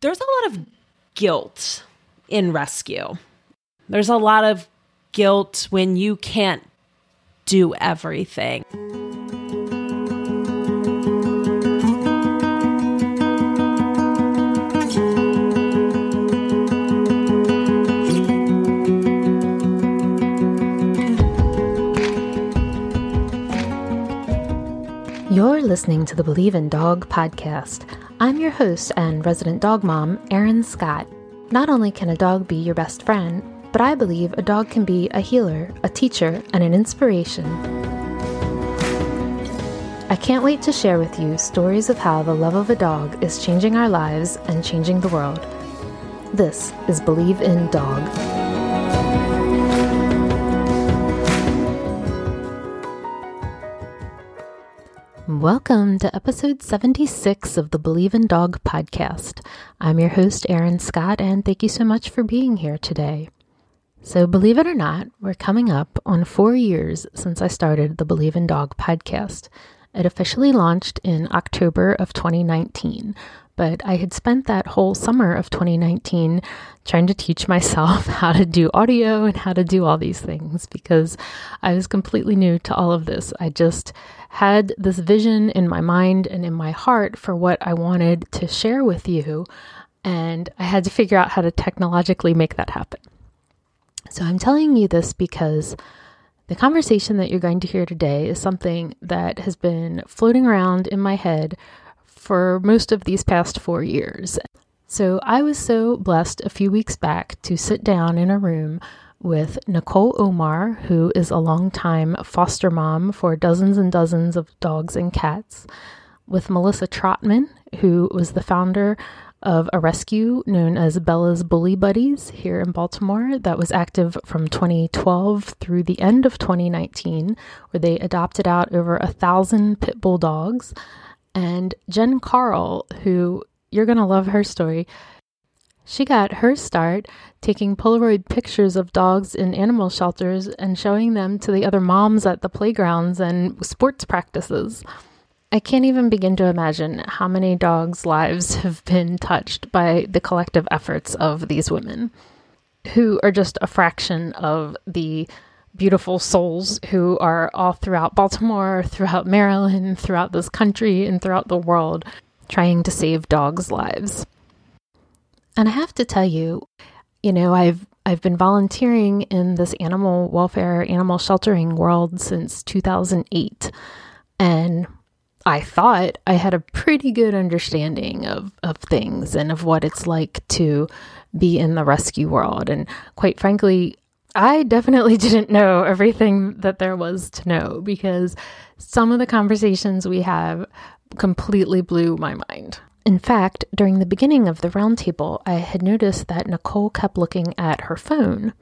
there's a lot of guilt in rescue. There's a lot of guilt when you can't do everything. You're listening to the Believe in Dog podcast. I'm your host and resident dog mom, Erin Scott. Not only can a dog be your best friend, but I believe a dog can be a healer, a teacher, and an inspiration. I can't wait to share with you stories of how the love of a dog is changing our lives and changing the world. This is Believe in Dog. Welcome to episode 76 of the Believe in Dog podcast. I'm your host, Erin Scott, and thank you so much for being here today. So, believe it or not, we're coming up on four years since I started the Believe in Dog podcast. It officially launched in October of 2019, but I had spent that whole summer of 2019 trying to teach myself how to do audio and how to do all these things because I was completely new to all of this. I just had this vision in my mind and in my heart for what I wanted to share with you, and I had to figure out how to technologically make that happen. So I'm telling you this because the conversation that you're going to hear today is something that has been floating around in my head for most of these past four years. So I was so blessed a few weeks back to sit down in a room with Nichol O'Marr, who is a longtime foster mom for dozens and dozens of dogs and cats, with Melissa Trotman, who was the founder of a rescue known as Bella's Bully Buddies here in Baltimore that was active from 2012 through the end of 2019, where they adopted out over a thousand pit bull dogs. And Jen Carle, who you're going to love her story. She got her start taking Polaroid pictures of dogs in animal shelters and showing them to the other moms at the playgrounds and sports practices. I can't even begin to imagine how many dogs' lives have been touched by the collective efforts of these women, who are just a fraction of the beautiful souls who are all throughout Baltimore, throughout Maryland, throughout this country, and throughout the world trying to save dogs' lives. And I have to tell you, you know, I've I've been volunteering in this animal welfare, animal sheltering world since 2008. And I thought I had a pretty good understanding of, of things and of what it's like to be in the rescue world. And quite frankly, I definitely didn't know everything that there was to know because some of the conversations we have completely blew my mind. In fact, during the beginning of the roundtable, I had noticed that Nichol kept looking at her phone.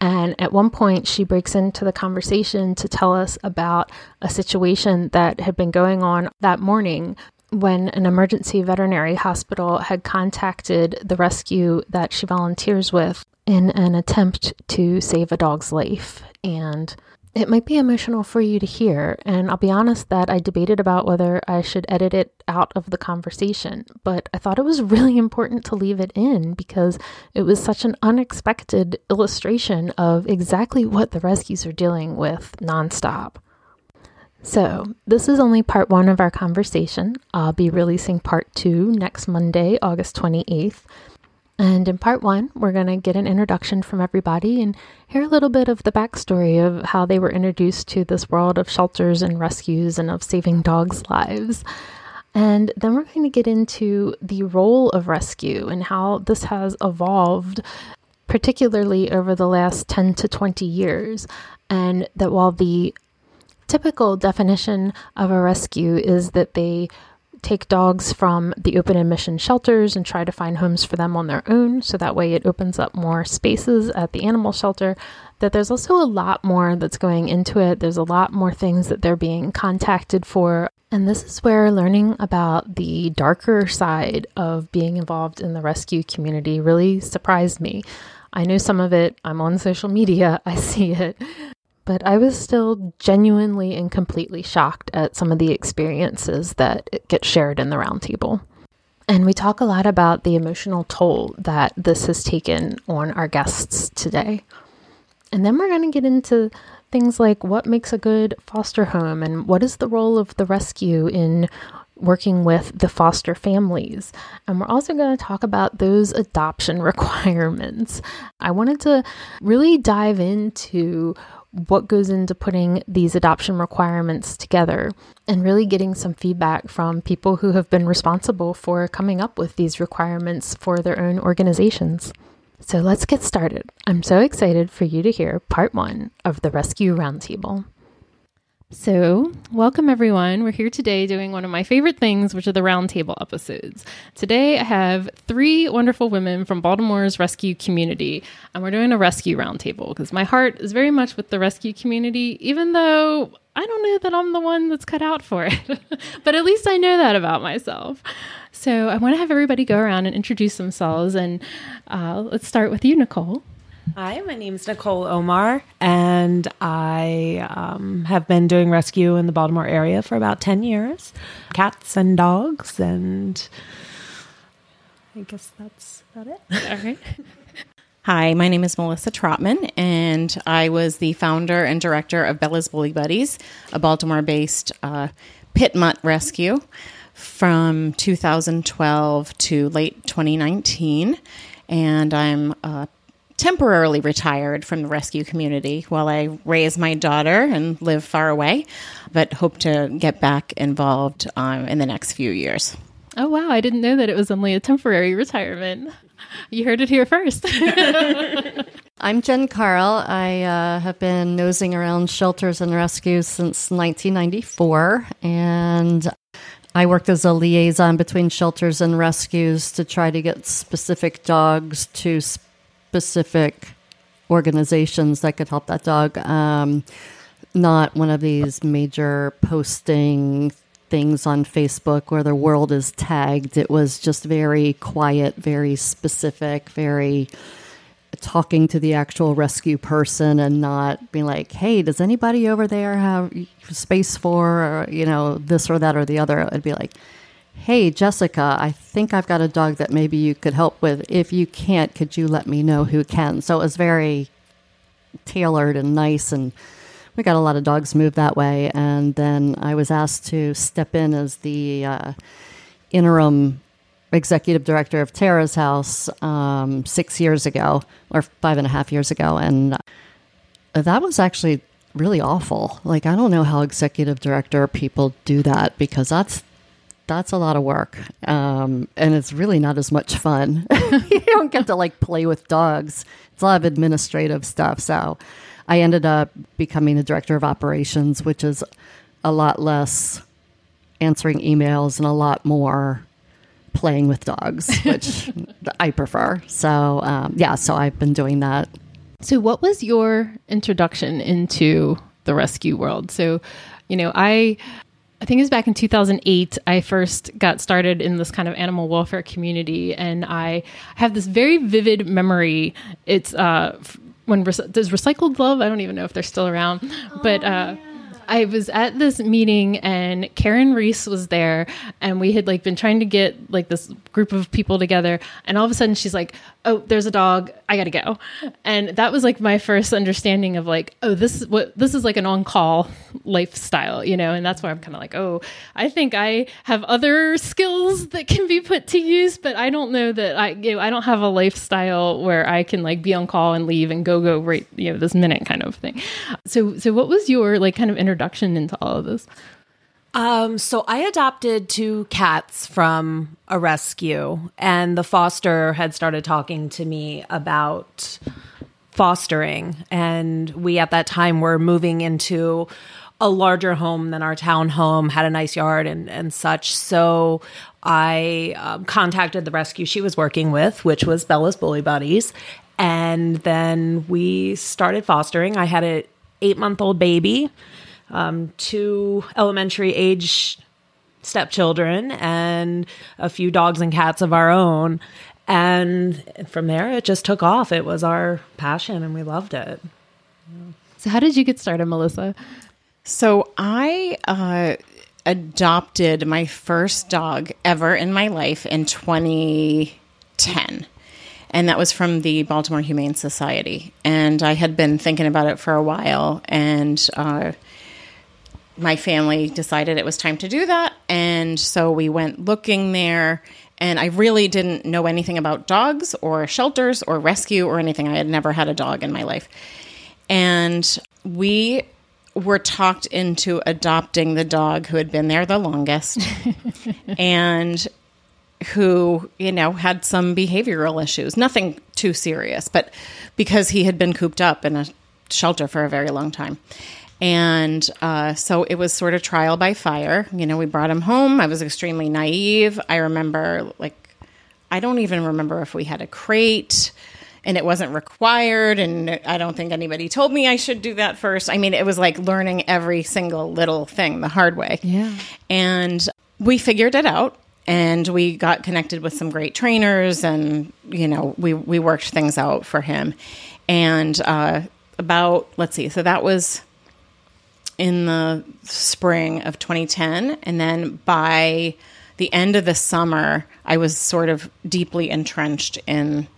And at one point, she breaks into the conversation to tell us about a situation that had been going on that morning when an emergency veterinary hospital had contacted the rescue that she volunteers with in an attempt to save a dog's life. And it might be emotional for you to hear, and I'll be honest that I debated about whether I should edit it out of the conversation, but I thought it was really important to leave it in because it was such an unexpected illustration of exactly what the rescues are dealing with nonstop. So, this is only part one of our conversation. I'll be releasing part two next Monday, August 28th. And in part one, we're going to get an introduction from everybody and hear a little bit of the backstory of how they were introduced to this world of shelters and rescues and of saving dogs' lives. And then we're going to get into the role of rescue and how this has evolved, particularly over the last 10 to 20 years. And that while the typical definition of a rescue is that they take dogs from the open admission shelters and try to find homes for them on their own. So that way it opens up more spaces at the animal shelter. That there's also a lot more that's going into it. There's a lot more things that they're being contacted for. And this is where learning about the darker side of being involved in the rescue community really surprised me. I know some of it, I'm on social media, I see it, but I was still genuinely and completely shocked at some of the experiences that get shared in the roundtable. And we talk a lot about the emotional toll that this has taken on our guests today. And then we're going to get into things like what makes a good foster home and what is the role of the rescue in working with the foster families. And we're also going to talk about those adoption requirements. I wanted to really dive into what goes into putting these adoption requirements together and really getting some feedback from people who have been responsible for coming up with these requirements for their own organizations. So let's get started. I'm so excited for you to hear part one of the Rescue Roundtable. So, welcome everyone. We're here today doing one of my favorite things, which are the roundtable episodes. Today, I have three wonderful women from Baltimore's rescue community, and we're doing a rescue roundtable because my heart is very much with the rescue community, even though I don't know that I'm the one that's cut out for it. but at least I know that about myself. So, I want to have everybody go around and introduce themselves, and uh, let's start with you, Nichol. Hi, my name is Nichol O'Marr, and I um, have been doing rescue in the Baltimore area for about 10 years cats and dogs, and I guess that's about it. All right. Hi, my name is Melissa Trotman, and I was the founder and director of Bella's Bully Buddies, a Baltimore based uh, pit mutt rescue from 2012 to late 2019. And I'm uh, temporarily retired from the rescue community while I raise my daughter and live far away, but hope to get back involved um, in the next few years. Oh, wow. I didn't know that it was only a temporary retirement. You heard it here first. I'm Jen Carle. I uh, have been nosing around shelters and rescues since 1994, and I worked as a liaison between shelters and rescues to try to get specific dogs to specific organizations that could help that dog. Um, not one of these major posting things on Facebook where the world is tagged. It was just very quiet, very specific, very talking to the actual rescue person and not being like, hey, does anybody over there have space for, or, you know, this or that or the other? It'd be like, Hey, Jessica, I think I've got a dog that maybe you could help with. If you can't, could you let me know who can? So it was very tailored and nice. And we got a lot of dogs moved that way. And then I was asked to step in as the uh, interim executive director of Tara's House um, six years ago, or five and a half years ago. And that was actually really awful. Like, I don't know how executive director people do that because that's that's a lot of work. Um, and it's really not as much fun. you don't get to like play with dogs. It's a lot of administrative stuff. So I ended up becoming the director of operations, which is a lot less answering emails and a lot more playing with dogs, which I prefer. So, um, yeah, so I've been doing that. So, what was your introduction into the rescue world? So, you know, I I think it was back in 2008. I first got started in this kind of animal welfare community, and I have this very vivid memory. It's uh, when does Recycled Love? I don't even know if they're still around, but uh, I was at this meeting and Karen Reese was there and we had like been trying to get like this group of people together and all of a sudden she's like, "Oh, there's a dog. I got to go." And that was like my first understanding of like, "Oh, this is what this is like an on-call lifestyle, you know?" And that's where I'm kind of like, "Oh, I think I have other skills that can be put to use, but I don't know that I you know, I don't have a lifestyle where I can like be on call and leave and go go right, you know, this minute kind of thing." So so what was your like kind of introduction into all of this? Um, so I adopted two cats from a rescue, and the foster had started talking to me about fostering. And we at that time were moving into a larger home than our town home, had a nice yard and, and such. So I um, contacted the rescue she was working with, which was Bella's Bully Buddies. And then we started fostering. I had an eight month old baby um, two elementary age stepchildren and a few dogs and cats of our own. And from there, it just took off. It was our passion and we loved it. So, how did you get started, Melissa? So I uh, adopted my first dog ever in my life in 2010. And that was from the Baltimore Humane Society. And I had been thinking about it for a while. And uh, my family decided it was time to do that. And so we went looking there. And I really didn't know anything about dogs or shelters or rescue or anything. I had never had a dog in my life. And we were talked into adopting the dog who had been there the longest and who, you know, had some behavioral issues. Nothing too serious, but because he had been cooped up in a shelter for a very long time. And uh, so it was sort of trial by fire. You know, we brought him home. I was extremely naive. I remember, like, I don't even remember if we had a crate and it wasn't required. And I don't think anybody told me I should do that first. I mean, it was like learning every single little thing the hard way. Yeah. And we figured it out and we got connected with some great trainers and, you know, we, we worked things out for him. And uh, about, let's see, so that was in the spring of 2010. And then by the end of the summer, I was sort of deeply entrenched in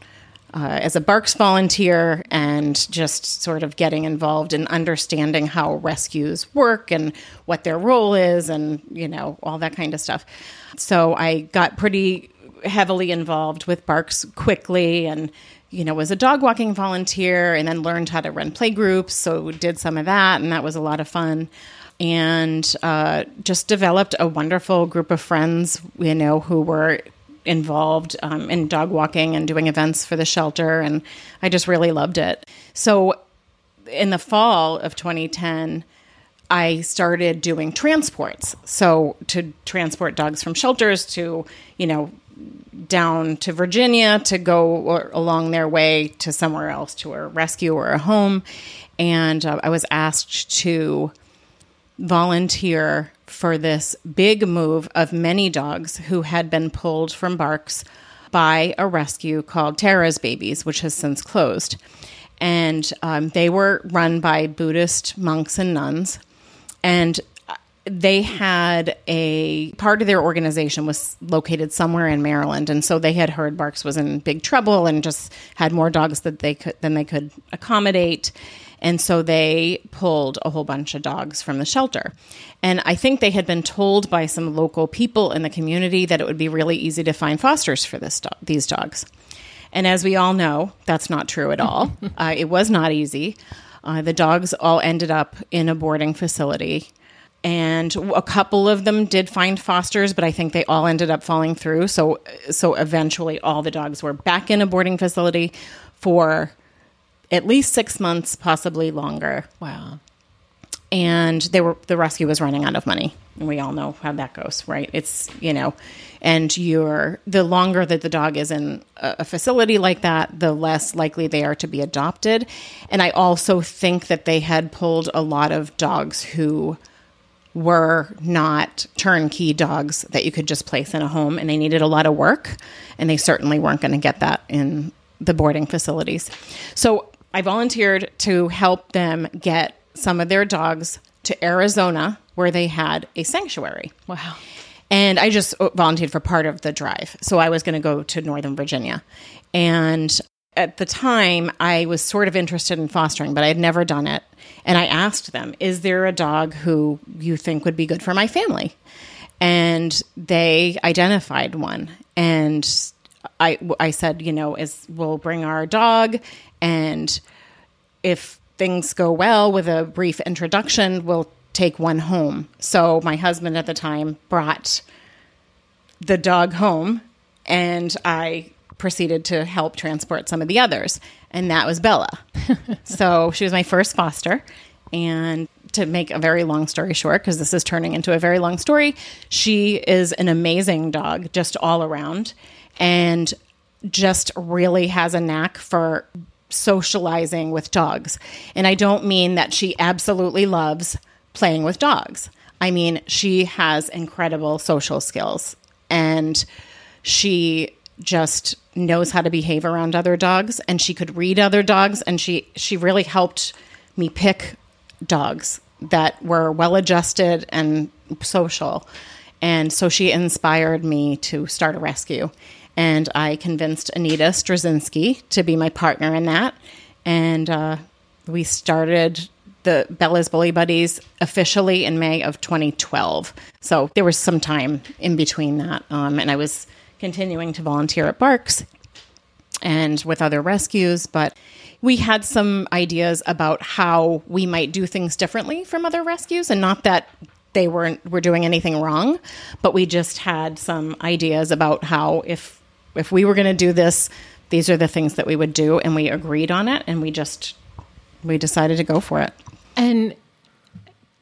uh, as a BARCS volunteer and just sort of getting involved in understanding how rescues work and what their role is and, you know, all that kind of stuff. So I got pretty heavily involved with BARCS quickly and, you know, was a dog walking volunteer and then learned how to run play groups. So did some of that and that was a lot of fun and uh, just developed a wonderful group of friends, you know, who were involved um, in dog walking and doing events for the shelter. And I just really loved it. So in the fall of 2010, I started doing transports. So to transport dogs from shelters to, you know, down to Virginia to go along their way to somewhere else to a rescue or a home. And uh, I was asked to volunteer for this big move of many dogs who had been pulled from BARCS by a rescue called Tara's Babies, which has since closed. And um, they were run by Buddhist monks and nuns. And they had a part of their organization was located somewhere in Maryland, and so they had heard BARCS was in big trouble and just had more dogs that they could than they could accommodate. And so they pulled a whole bunch of dogs from the shelter. And I think they had been told by some local people in the community that it would be really easy to find fosters for this do- these dogs. And as we all know, that's not true at all. uh, it was not easy. Uh, the dogs all ended up in a boarding facility. And a couple of them did find fosters, but I think they all ended up falling through. So, so eventually, all the dogs were back in a boarding facility for at least six months, possibly longer. Wow. And they were the rescue was running out of money. And we all know how that goes, right? It's you know, and you're the longer that the dog is in a, a facility like that, the less likely they are to be adopted. And I also think that they had pulled a lot of dogs who were not turnkey dogs that you could just place in a home and they needed a lot of work and they certainly weren't going to get that in the boarding facilities. So I volunteered to help them get some of their dogs to Arizona, where they had a sanctuary. Wow. And I just oh, volunteered for part of the drive. So I was going to go to Northern Virginia. And at the time, I was sort of interested in fostering, but I had never done it. And I asked them, Is there a dog who you think would be good for my family? And they identified one. And I, I said, you know, is we'll bring our dog and if things go well with a brief introduction, we'll take one home. So my husband at the time brought the dog home and I proceeded to help transport some of the others. And that was Bella. so she was my first foster. And to make a very long story short, because this is turning into a very long story, she is an amazing dog, just all around, and just really has a knack for socializing with dogs. And I don't mean that she absolutely loves playing with dogs. I mean, she has incredible social skills and she just knows how to behave around other dogs and she could read other dogs and she she really helped me pick dogs that were well adjusted and social. And so she inspired me to start a rescue. And I convinced Anita Straczynski to be my partner in that. And uh, we started the Bella's Bully Buddies officially in May of 2012. So there was some time in between that. Um, and I was continuing to volunteer at BARCS and with other rescues, but we had some ideas about how we might do things differently from other rescues and not that they weren't were doing anything wrong, but we just had some ideas about how if if we were going to do this, these are the things that we would do and we agreed on it and we just we decided to go for it. And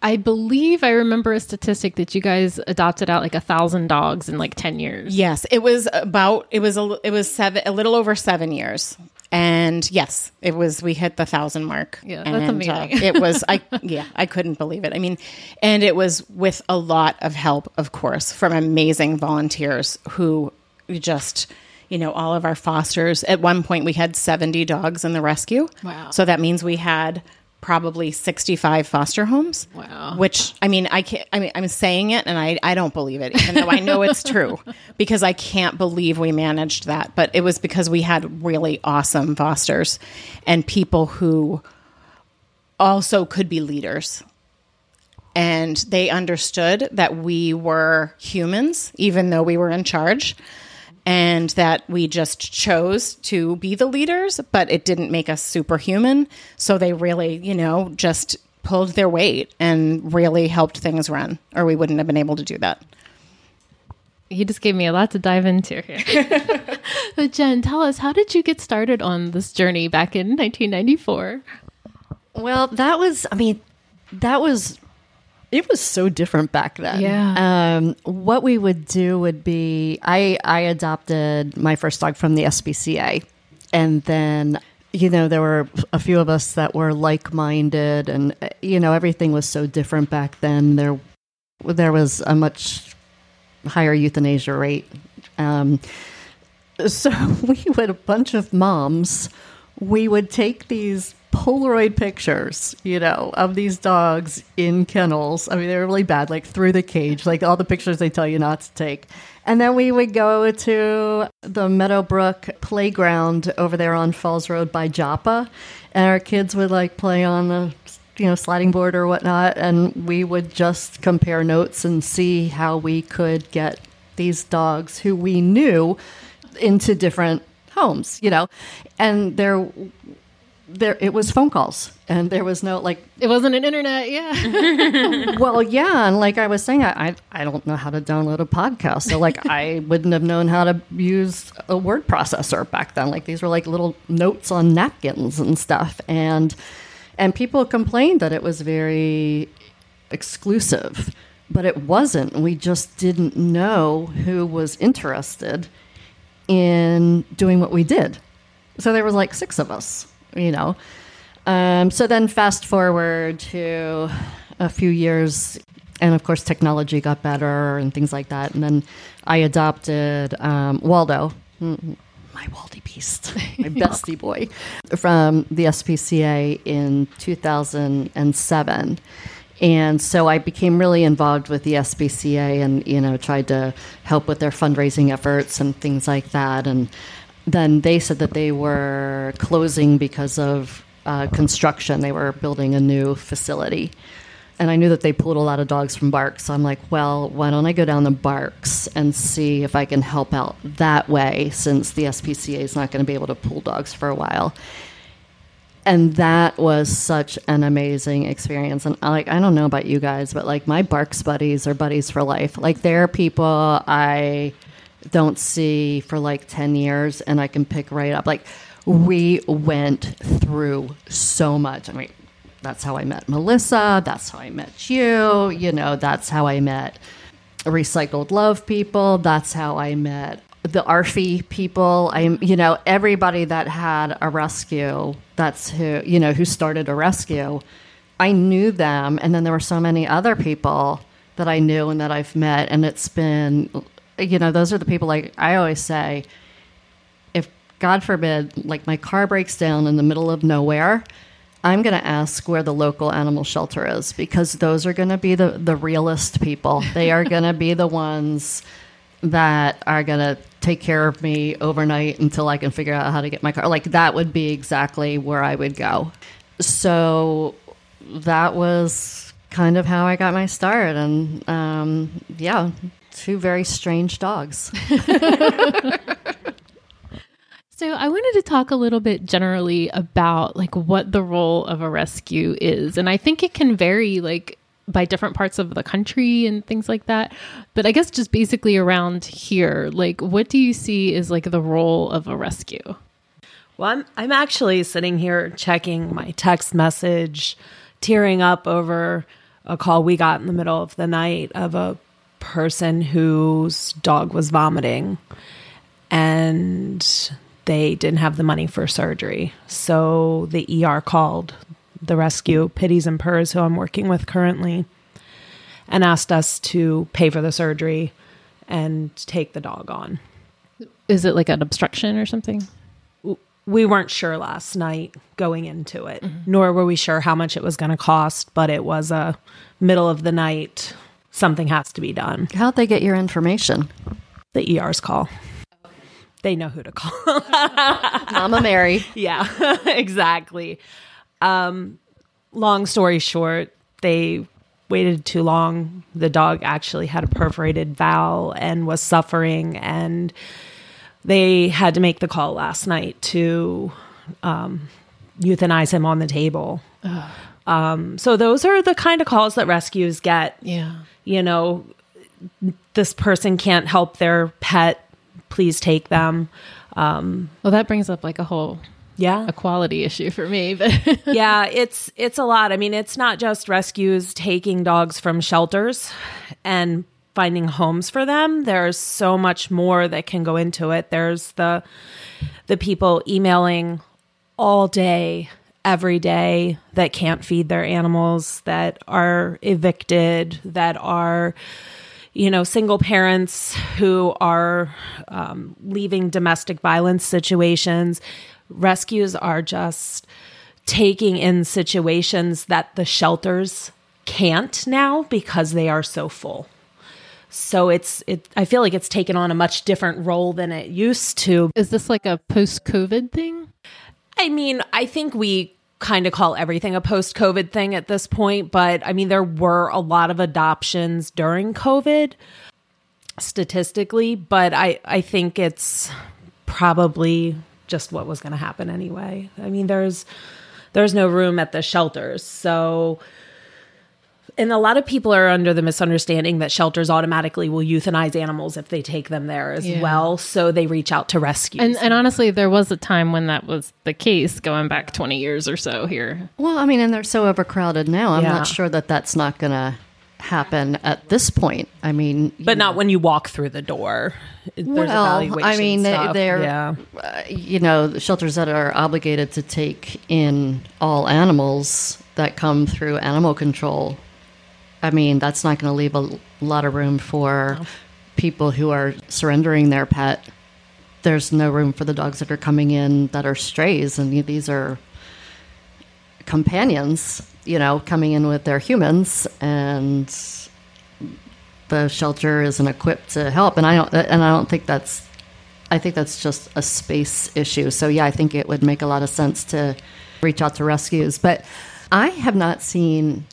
I believe I remember a statistic that you guys adopted out like a thousand dogs in like ten years. Yes, it was about it was a it was seven a little over seven years, and yes, it was we hit the thousand mark. Yeah, that's amazing. Uh, it was I yeah I couldn't believe it. I mean, and it was with a lot of help, of course, from amazing volunteers who just you know all of our fosters. At one point, we had seventy dogs in the rescue. Wow. So that means we had probably 65 foster homes Wow. which i mean i can't i mean i'm saying it and i i don't believe it even though i know it's true because i can't believe we managed that. But it was because we had really awesome fosters and people who also could be leaders. And they understood that we were humans even though we were in charge and that we just chose to be the leaders, but it didn't make us superhuman. So they really, you know, just pulled their weight and really helped things run, or we wouldn't have been able to do that. You just gave me a lot to dive into here. but Jen, tell us, how did you get started on this journey back in 1994? Well, that was, I mean, that was, it was so different back then. Yeah. Um, what we would do would be, I, I adopted my first dog from the SPCA. And then, you know, there were a few of us that were like minded, and, uh, you know, everything was so different back then. There, there was a much higher euthanasia rate. Um, so we would a bunch of moms we would take these polaroid pictures you know of these dogs in kennels. I mean they were really bad like through the cage like all the pictures they tell you not to take. And then we would go to the meadowbrook playground over there on falls road by joppa and our kids would like play on the you know sliding board or whatnot and we would just compare notes and see how we could get these dogs who we knew into different homes you know? And there there it was phone calls and there was no like It wasn't an internet, yeah. well yeah and like i was saying I, I i don't know how to download a podcast so like i wouldn't have known how to use a word processor back then. Like these were like little notes on napkins and stuff and and people complained that it was very exclusive but it wasn't. We just didn't know who was interested in doing what we did. So there was like six of us you know. Um, so then fast forward to a few years and of course technology got better and things like that. And then i adopted um, waldo my waldy beast my bestie boy from the spca in 2007 and so I became really involved with the SPCA and, you know, tried to help with their fundraising efforts and things like that. And then they said that they were closing because of uh, construction. They were building a new facility. And I knew that they pulled a lot of dogs from BARCS. So I'm like, well, why don't I go down to BARCS and see if I can help out that way since the SPCA is not going to be able to pull dogs for a while and that was such an amazing experience and like i don't know about you guys but like my BARCS buddies are buddies for life like they're people i don't see for like 10 years and i can pick right up like we went through so much i mean that's how i met melissa that's how i met you you know that's how i met recycled love people that's how i met the ARFI people, I'm, you know, everybody that had a rescue, that's who, you know, who started a rescue. I knew them. And then there were so many other people that I knew and that I've met. And it's been, you know, those are the people like I always say, if God forbid, like my car breaks down in the middle of nowhere, I'm going to ask where the local animal shelter is because those are going to be the, the realest people. They are going to be the ones that are going to take care of me overnight until I can figure out how to get my car. Like that would be exactly where I would go. So that was kind of how I got my start. And um, yeah, two very strange dogs. So I wanted to talk a little bit generally about like what the role of a rescue is. And I think it can vary like by different parts of the country and things like that. But I guess just basically around here, like what do you see is like the role of a rescue? Well, I'm I'm actually sitting here checking my text message, tearing up over a call we got in the middle of the night of a person whose dog was vomiting and they didn't have the money for surgery. So the ER called the rescue, Pitties and Purrs, who I'm working with currently, and asked us to pay for the surgery and take the dog on. Is it like an obstruction or something? We weren't sure last night going into it, nor were we sure how much it was going to cost, but it was a middle of the night. Something has to be done. How'd they get your information? The ER's call. They know who to call. Mama Mary. yeah, exactly. Um, long story short, they waited too long. The dog actually had a perforated valve and was suffering, and they had to make the call last night to um, euthanize him on the table. Um, so those are the kind of calls that rescues get. Yeah. You know, this person can't help their pet. Please take them. Um, well, that brings up like a whole Yeah. equality issue for me, but yeah, it's it's a lot. I mean, it's not just rescues taking dogs from shelters and finding homes for them. There's so much more that can go into it. There's the the people emailing all day every day that can't feed their animals that are evicted that are you know single parents who are um, leaving domestic violence situations. Rescues are just taking in situations that the shelters can't now because they are so full. So it's it i feel like it's taken on a much different role than it used to. Is this like a post COVID thing? I mean, I think we kind of call everything a post COVID thing at this point, but I mean, there were a lot of adoptions during COVID statistically, but I, I think it's probably just what was going to happen anyway. I mean, there's there's no room at the shelters. So and a lot of people are under the misunderstanding that shelters automatically will euthanize animals if they take them there as Yeah. well. So they reach out to rescues. And and honestly, there was a time when that was the case, going back twenty years or so here. Well, I mean, and they're so overcrowded now. I'm Yeah. not sure that that's not going to happen at this point. I mean, but not when you walk through the door. There's Well, evaluation I mean, they- stuff. they're- yeah. uh, you know, the shelters that are obligated to take in all animals that come through animal control. I mean, that's not going to leave a lot of room for people who are surrendering their pet. There's no room for the dogs that are coming in that are strays, and these are companions, you know, coming in with their humans, and the shelter isn't equipped to help. And I don't, and I don't think that's I think that's just a space issue. So yeah, I think it would make a lot of sense to reach out to rescues. But I have not seen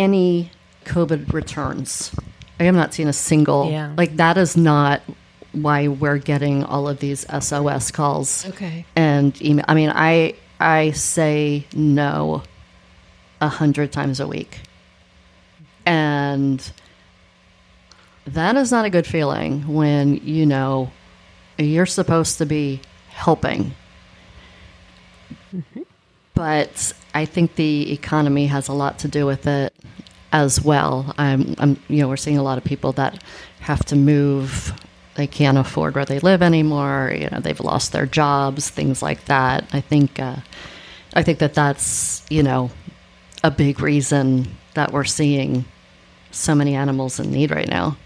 any COVID returns. I have not seen a single. Yeah. Like that is not why we're getting all of these SOS calls Okay. and email. I mean, I I say no a hundred times a week, and that is not a good feeling when you know you're supposed to be helping. Mm-hmm. But I think the economy has a lot to do with it as well. I'm, I'm, you know, we're seeing a lot of people that have to move. They can't afford where they live anymore. You know, they've lost their jobs, things like that. I think, uh, I think that that's you know a big reason that we're seeing so many animals in need right now.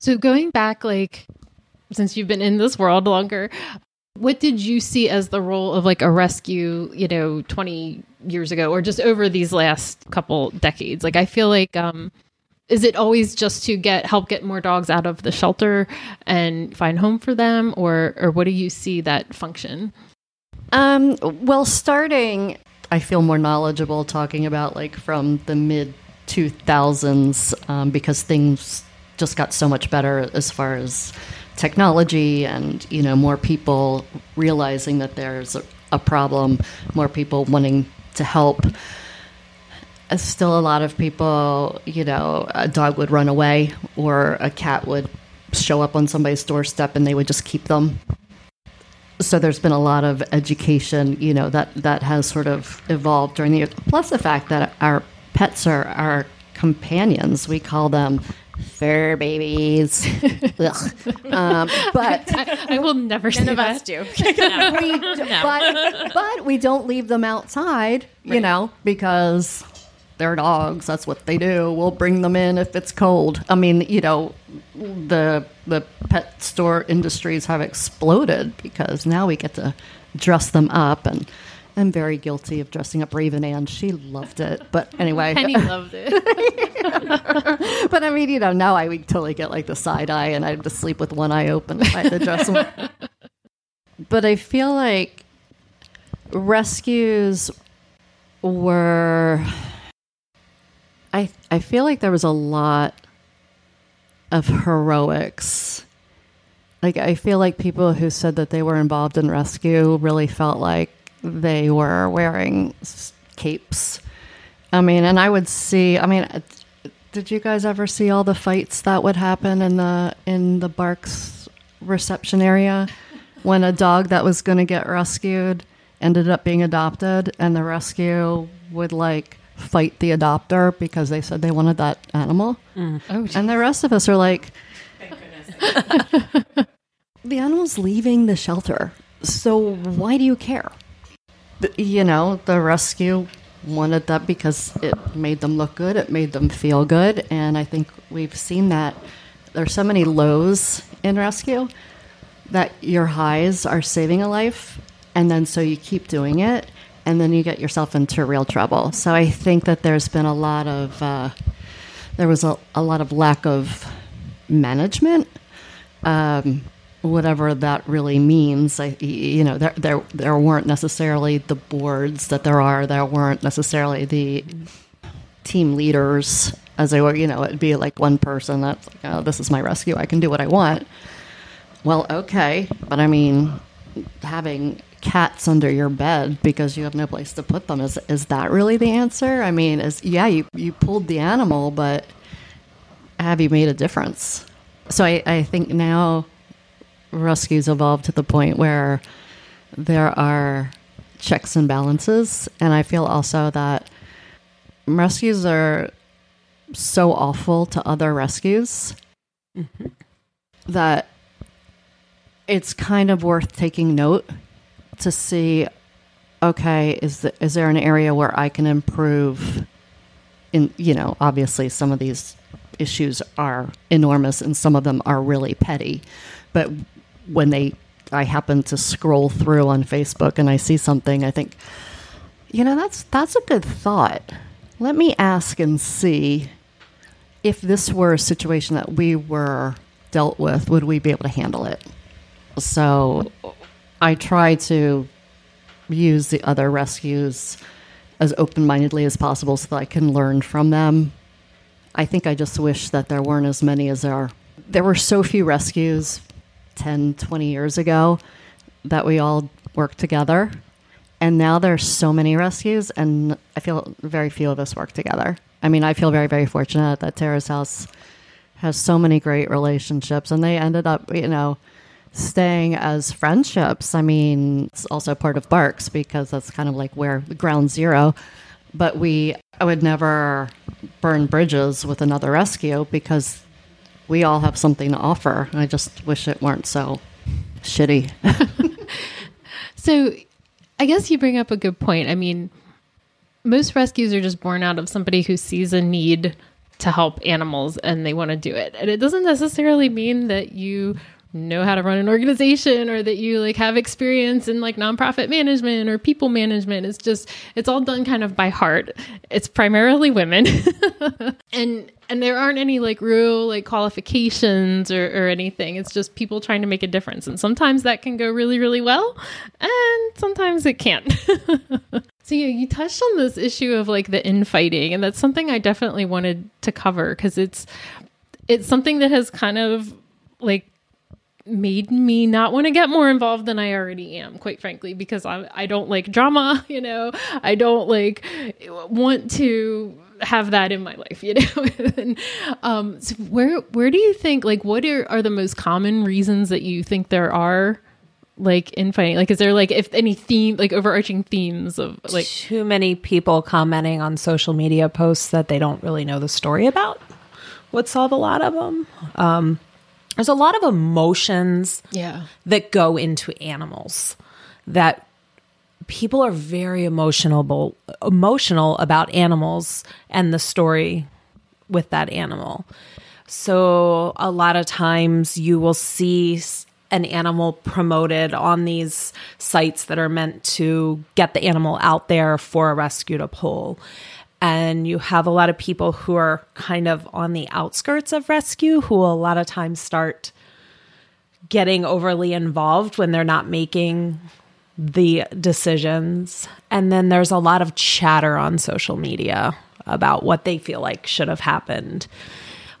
So going back, like since you've been in this world longer, what did you see as the role of like a rescue, you know, 20 years ago or just over these last couple decades? Like I feel like um is it always just to get help get more dogs out of the shelter and find home for them or or what do you see that function? Um, well, starting, I feel more knowledgeable talking about like from the mid 2000s um, because things just got so much better as far as technology and you know more people realizing that there's a, a problem, more people wanting to help. Uh, Still, a lot of people, you know, a dog would run away or a cat would show up on somebody's doorstep and they would just keep them so there's been a lot of education, you know, that that has sort of evolved during the years. Plus the fact that our pets are our companions. We call them fur babies. Ugh. um, but I will never say None of that. us do. we, but, but we don't leave them outside, you know, because they're dogs. That's what they do. We'll bring them in if it's cold. I mean, you know, the the pet store industries have exploded because now we get to dress them up and I'm very guilty of dressing up Raven Ann. She loved it. But anyway, Penny loved it. but I mean, you know, now I would totally get like the side eye and I have to sleep with one eye open if I had to dress but I feel like rescues were. I I feel like there was a lot of heroics. Like I feel like people who said that they were involved in rescue really felt like they were wearing capes. I mean, and I would see. I mean, uh, did you guys ever see all the fights that would happen in the in the BARCS reception area when a dog that was going to get rescued ended up being adopted, and the rescue would like fight the adopter because they said they wanted that animal, Oh, and the rest of us are like, the animal's leaving the shelter, so why do you care? You know, the rescue wanted that because it made them look good, it made them feel good, and I think we've seen that. There's so many lows in rescue that your highs are saving a life, and then so you keep doing it, and then you get yourself into real trouble. So I think that there's been a lot of uh, there was a, a lot of lack of management um, whatever that really means. I, you know, there, there there weren't necessarily the boards that there are. There weren't necessarily the team leaders as they were. You know, it'd be like one person that's like, "Oh, this is my rescue. I can do what I want." Well, okay, but I mean, having cats under your bed because you have no place to put them is is that really the answer? I mean, is yeah, you you pulled the animal, but have you made a difference? So I, I think now rescues evolved to the point where there are checks and balances, and I feel also that rescues are so awful to other rescues that it's kind of worth taking note to see okay is the, is there an area where I can improve? In you know obviously some of these issues are enormous and some of them are really petty but when they I happen to scroll through on Facebook and I see something I think you know that's that's a good thought let me ask and see if this were a situation that we were dealt with would we be able to handle it so I try to use the other rescues as open mindedly as possible so that I can learn from them. I think I just wish that there weren't as many as there are. There were so few rescues 10, 20 years ago that we all worked together. And now there's so many rescues, and I feel very few of us work together. I mean, I feel very, very fortunate that Tara's House has so many great relationships, and they ended up, you know, staying as friendships. I mean, it's also part of BARCS because that's kind of like where ground zero. But we, I would never burn bridges with another rescue because we all have something to offer. I just wish it weren't so shitty. So I guess you bring up a good point. I mean, most rescues are just born out of somebody who sees a need to help animals and they want to do it. And it doesn't necessarily mean that you know how to run an organization or that you like have experience in like nonprofit management or people management. It's just it's all done kind of by heart. It's primarily women. and and there aren't any like real like qualifications or, or anything. It's just people trying to make a difference. And sometimes that can go really, really well and sometimes it can't. So yeah, you touched on this issue of like the infighting, and that's something I definitely wanted to cover because it's it's something that has kind of like made me not want to get more involved than I already am, quite frankly, because I I don't like drama, you know. I don't like want to have that in my life, you know. and, um, so where where do you think like what are are the most common reasons that you think there are like infighting? Like, is there like if any theme like overarching themes of like too many people commenting on social media posts that they don't really know the story about would solve a lot of them. Um, there's a lot of emotions yeah that go into animals that people are very emotional emotional about animals and the story with that animal. So a lot of times you will see an animal promoted on these sites that are meant to get the animal out there for a rescue to pull. And you have a lot of people who are kind of on the outskirts of rescue who will a lot of times start getting overly involved when they're not making the decisions. And then there's a lot of chatter on social media about what they feel like should have happened.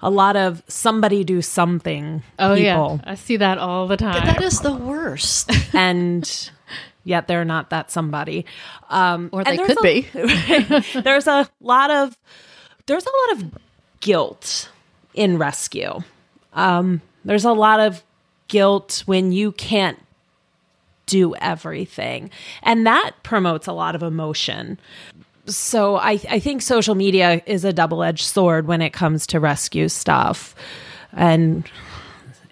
A lot of somebody do something oh people. yeah I see that all the time. That is the worst. and yet they're not that somebody. Um, Or they could a- be. there's a lot of there's a lot of guilt in rescue. Um, there's a lot of guilt when you can't do everything, and that promotes a lot of emotion. So I, I think social media is a double edged sword when it comes to rescue stuff, and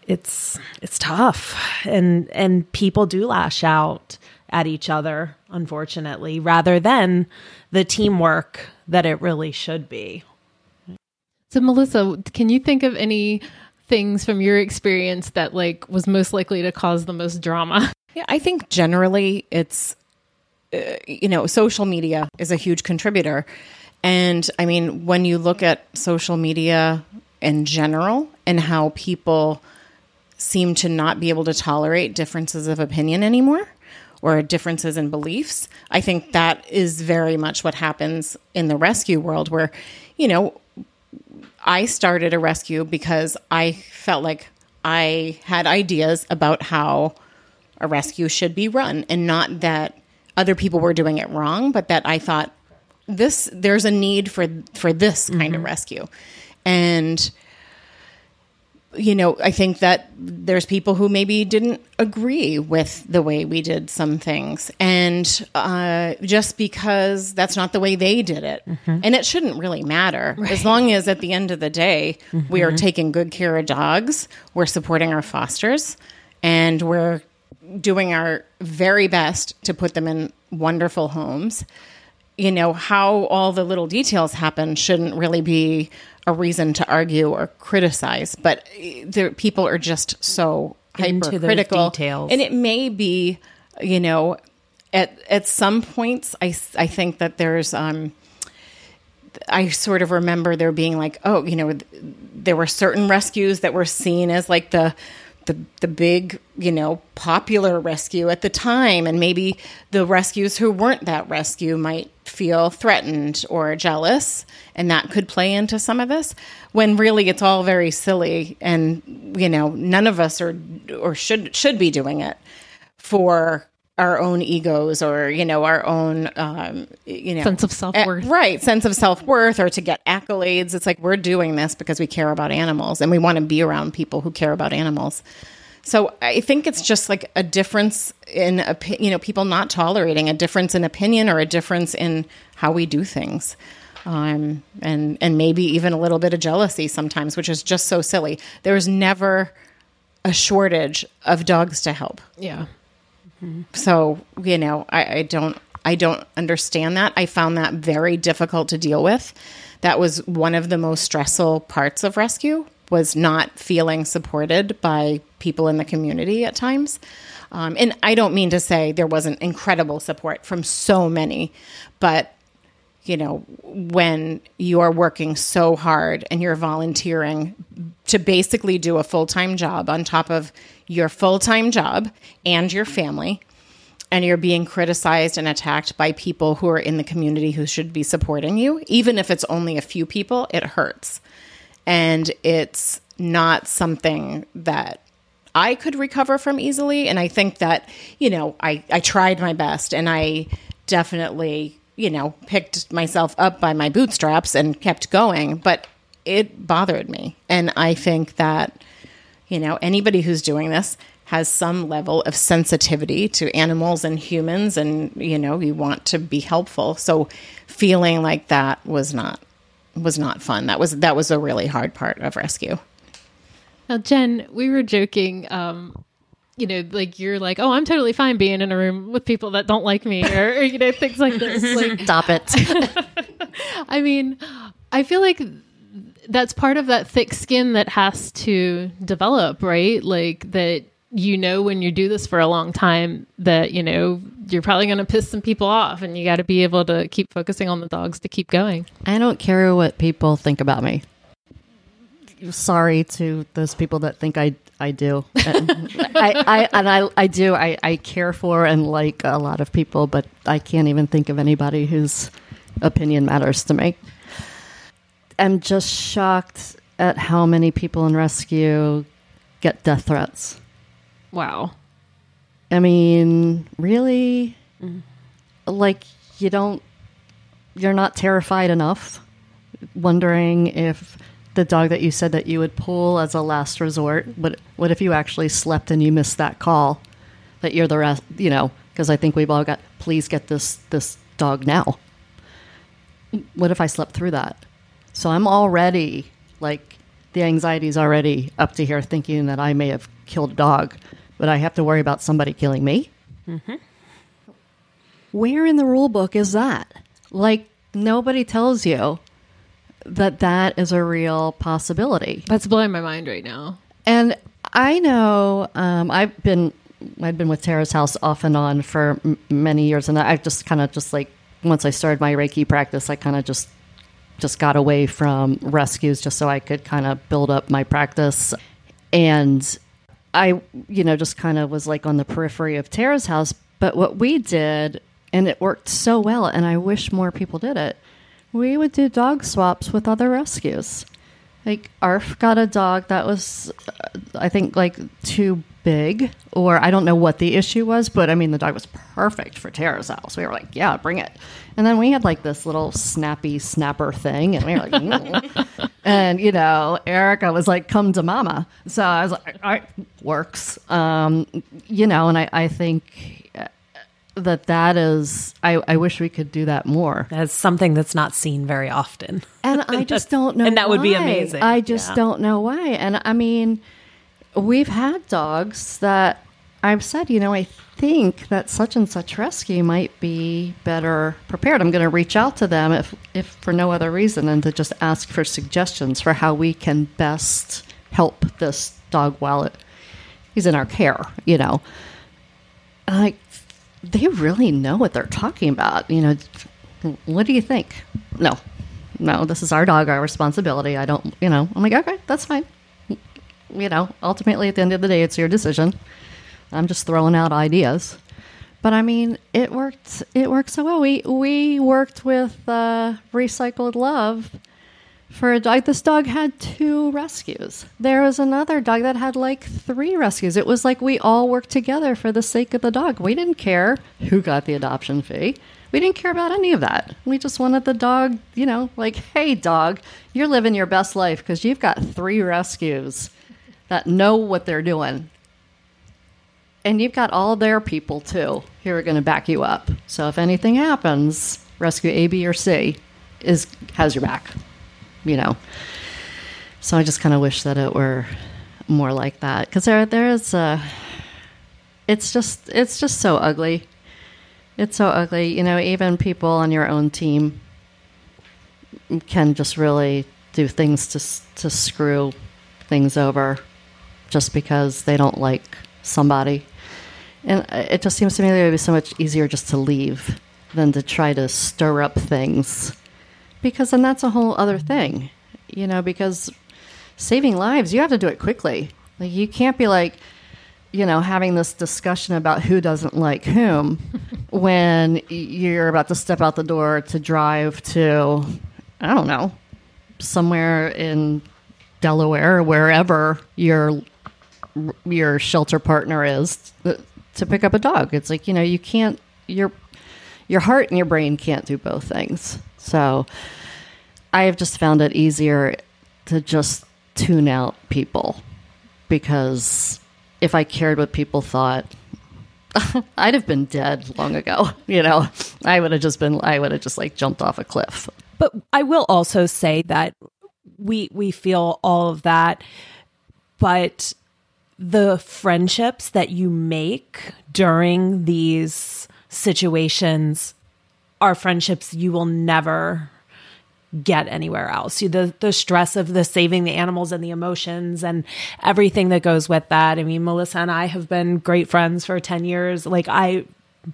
it's it's tough and and people do lash out at each other unfortunately rather than the teamwork that it really should be So Melissa, can you think of any things from your experience that like was most likely to cause the most drama? Yeah, I think generally it's, uh, you know, social media is a huge contributor. And I mean, when you look at social media in general and how people seem to not be able to tolerate differences of opinion anymore or differences in beliefs, I think that is very much what happens in the rescue world where, you know, I started a rescue because I felt like I had ideas about how a rescue should be run and not that other people were doing it wrong, but that I thought this there's a need for for this kind of mm-hmm. rescue. And you know, I think that there's people who maybe didn't agree with the way we did some things. And uh, just because that's not the way they did it. And it shouldn't really matter. As long as at the end of the day, we are taking good care of dogs, we're supporting our fosters, and we're doing our very best to put them in wonderful homes you know how all the little details happen shouldn't really be a reason to argue or criticize but there people are just so Into hypercritical details. and it may be you know at at some points I I think that there's um I sort of remember there being like, oh, you know, th- there were certain rescues that were seen as like the the the big, you know, popular rescue at the time, and maybe the rescues who weren't that rescue might feel threatened or jealous, and that could play into some of this. When really it's all very silly, and you know, none of us are or should should be doing it for our own egos or you know our own um, you know Sense of self-worth. Eh, right sense of self-worth or to get accolades it's like we're doing this because we care about animals and we want to be around people who care about animals so i think it's just like a difference in you know people not tolerating a difference in opinion or a difference in how we do things. Um, and and maybe even a little bit of jealousy sometimes which is just so silly. There's never a shortage of dogs to help. Yeah. so you know I, I don't i don't understand that. I found that very difficult to deal with. That was one of the most stressful parts of rescue was not feeling supported by people in the community at times. Um, and I don't mean to say there wasn't incredible support from so many, but you know, when you are working so hard and you're volunteering to basically do a full time job on top of your full time job and your family, and you're being criticized and attacked by people who are in the community who should be supporting you, even if it's only a few people, it hurts. And it's not something that I could recover from easily. And I think that, you know, I, I tried my best and I definitely, you know, picked myself up by my bootstraps and kept going, but it bothered me. And I think that, you know, anybody who's doing this has some level of sensitivity to animals and humans and you know you want to be helpful so feeling like that was not was not fun that was that was a really hard part of rescue now jen we were joking um you know like you're like oh i'm totally fine being in a room with people that don't like me or, or you know things like this like stop it. I mean i feel like that's part of that thick skin that has to develop right? Like that you know when you do this for a long time that you know you're probably going to piss some people off and you got to be able to keep focusing on the dogs to keep going. I don't care what people think about me sorry to those people that think i i do I, I and i i do I, I care for and like a lot of people but i can't even think of anybody whose opinion matters to me i'm just shocked at how many people in rescue get death threats Wow. I mean, really? Mm. Like, you don't, you're not terrified enough, wondering if the dog that you said that you would pull as a last resort, what, what if you actually slept and you missed that call? That you're the rest, you know, because I think we've all got, please get this, this dog now. What if I slept through that? So I'm already, like, the anxiety is already up to here thinking that I may have killed a dog but I have to worry about somebody killing me. Mm-hmm. Where in the rule book is that? Like, nobody tells you that that is a real possibility. That's blowing my mind right now. And I know um, I've been I've been with Tara's house off and on for m- many years, and I just kind of just like once I started my Reiki practice, I kind of just just got away from rescues just so I could kind of build up my practice. And I, you know, just kind of was like on the periphery of Tara's house. But what we did, and it worked so well, and I wish more people did it, we would do dog swaps with other rescues. Like, Arf got a dog that was, uh, I think, like too big, or I don't know what the issue was, but I mean, the dog was perfect for Tara's house. We were like, yeah, bring it. And then we had like this little snappy snapper thing, and we were like, mm. and you know, Erica was like, come to mama. So I was like, all right, works. Um, you know, and I, I think uh, that that is I, I wish we could do that more that's something that's not seen very often and i just don't know and that why. would be amazing i just yeah. don't know why and i mean we've had dogs that I've said, you know, I think that such and such rescue might be better prepared. I'm going to reach out to them if, if for no other reason than to just ask for suggestions for how we can best help this dog while it, he's in our care, you know. Like, they really know what they're talking about. You know, what do you think? No, no, this is our dog, our responsibility. I don't, you know, I'm like, okay, that's fine you know, ultimately at the end of the day, it's your decision. I'm just throwing out ideas. But I mean, it worked. It worked so well. We we worked with uh, Recycled Love for a dog. This dog had two rescues. There was another dog that had like three rescues. It was like we all worked together for the sake of the dog. We didn't care who got the adoption fee. We didn't care about any of that. We just wanted the dog, you know, like, hey, dog, you're living your best life because you've got three rescues that know what they're doing. And you've got all their people too who are going to back you up. So if anything happens, rescue A, B, or C is has your back. You know. So I just kind of wish that it were more like that because there there is a. It's just it's just so ugly. It's so ugly. You know, even people on your own team can just really do things to to screw things over just because they don't like somebody. And uh, it just seems to me that it would be so much easier just to leave than to try to stir up things. Because then that's a whole other thing, you know, because saving lives, you have to do it quickly. Like, you can't be like, you know, having this discussion about who doesn't like whom when you're about to step out the door to drive to, I don't know, somewhere in Delaware or wherever your your shelter partner is to pick up a dog. It's like, you know, you can't your your heart and your brain can't do both things. So I have just found it easier to just tune out people because if I cared what people thought, I'd have been dead long ago. You know, I would have just been, I would have just like jumped off a cliff. But I will also say that we we feel all of that, but the friendships that you make during these situations are friendships you will never get anywhere else. The the stress of the saving the animals and the emotions and everything that goes with that. I mean, Melissa and I have been great friends for 10 years. Like I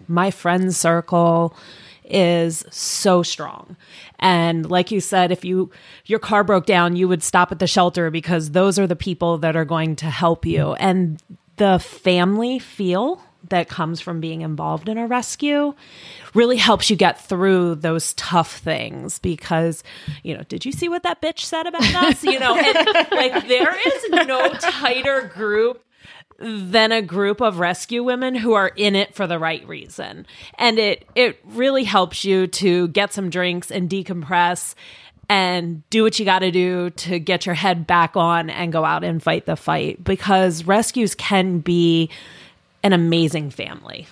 my friend circle is so strong. And like you said, if you your car broke down, you would stop at the shelter because those are the people that are going to help you. And the family feel that comes from being involved in a rescue really helps you get through those tough things because you know did you see what that bitch said about us? You know and like there is no tighter group than a group of rescue women who are in it for the right reason. And it it really helps you to get some drinks and decompress and do what you got to do to get your head back on and go out and fight the fight because rescues can be an amazing family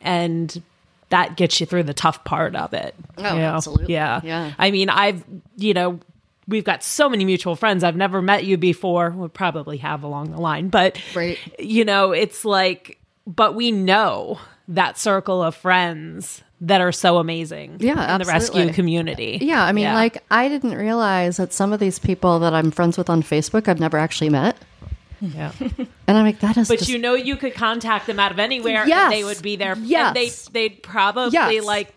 and that gets you through the tough part of it. Oh, you know? absolutely. Yeah. Yeah. I mean, I've, you know, we've got so many mutual friends. I've never met you before. We'll probably have along the line, but, right. you know, it's like, but we know that circle of friends that are so amazing yeah, in the rescue community. Yeah. I mean, Yeah. like, I didn't realize that some of these people that I'm friends with on Facebook, I've never actually met. Yeah. And I'm like, that is But just you know, you could contact them out of anywhere, Yes. and they would be there. Yes. and they they'd probably Yes. like,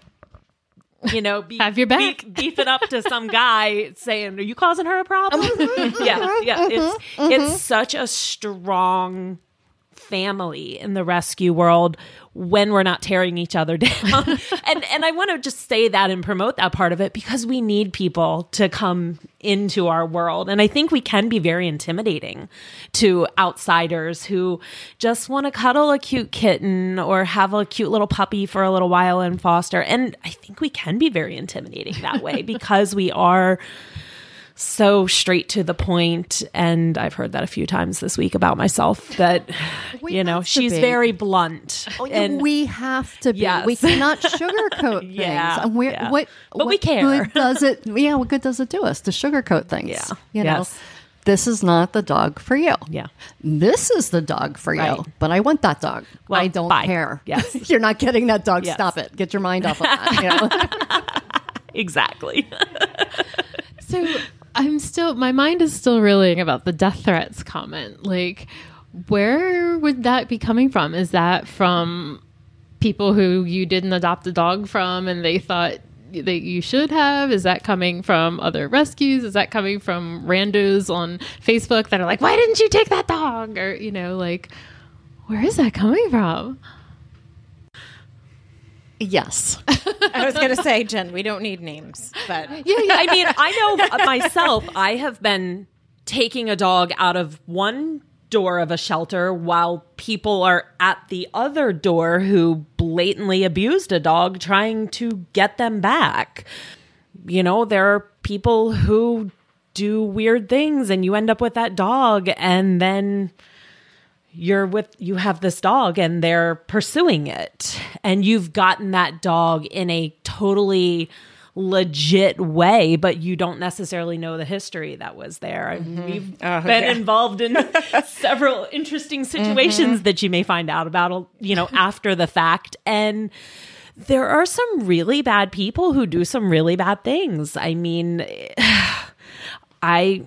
you know, be, Have your back. be- beefing up to some guy saying, "Are you causing her a problem?" yeah, yeah. It's it's such a strong family in the rescue world when we're not tearing each other down. and and I want to just say that and promote that part of it because we need people to come into our world. And I think we can be very intimidating to outsiders who just want to cuddle a cute kitten or have a cute little puppy for a little while and foster. And I think we can be very intimidating that way because we are so straight to the point and i've heard that a few times this week about myself that We you know she's be. very blunt Oh, and we have to be. Yes. We cannot sugarcoat Yeah, things. And we're, yeah. what, But we care. Good does it? Yeah, what good does it do us to sugarcoat things? Yeah. you know, Yes. this is not the dog for you. yeah This is the dog for Right. you, but I want that dog. Well, I don't bye. care. Yes. you're not getting that dog. Yes. Stop it. Get your mind off of that. you know? exactly So I'm still, my mind is still reeling about the death threats comment. Like, where would that be coming from? Is that from people who you didn't adopt a dog from and they thought that you should have? Is that coming from other rescues? Is that coming from randos on Facebook that are like, why didn't you take that dog? Or, you know, like, where is that coming from? Yes. I was going to say, Jen, we don't need names, but yeah, yeah. I mean, I know myself, I have been taking a dog out of one door of a shelter while people are at the other door who blatantly abused a dog trying to get them back. You know, there are people who do weird things and you end up with that dog and then you're with you have this dog and they're pursuing it. And you've gotten that dog in a totally legit way but you don't necessarily know the history that was there. Mean, mm-hmm. we've Oh, been yeah. involved in several interesting mm-hmm. situations that you may find out about you know after the fact. And there are some really bad people who do some really bad things. I mean i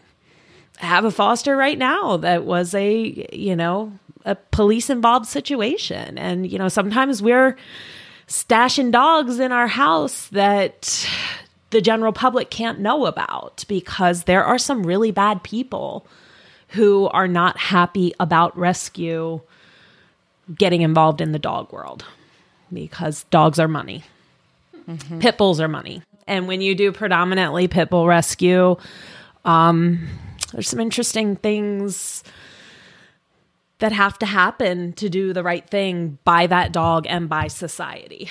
have a foster right now that was a, you know, a police involved situation. And, you know, sometimes we're stashing dogs in our house that the general public can't know about because there are some really bad people who are not happy about rescue getting involved in the dog world because dogs are money. Mm-hmm. Pit bulls are money. And when you do predominantly pit bull rescue, um, there's some interesting things that have to happen to do the right thing by that dog and by society.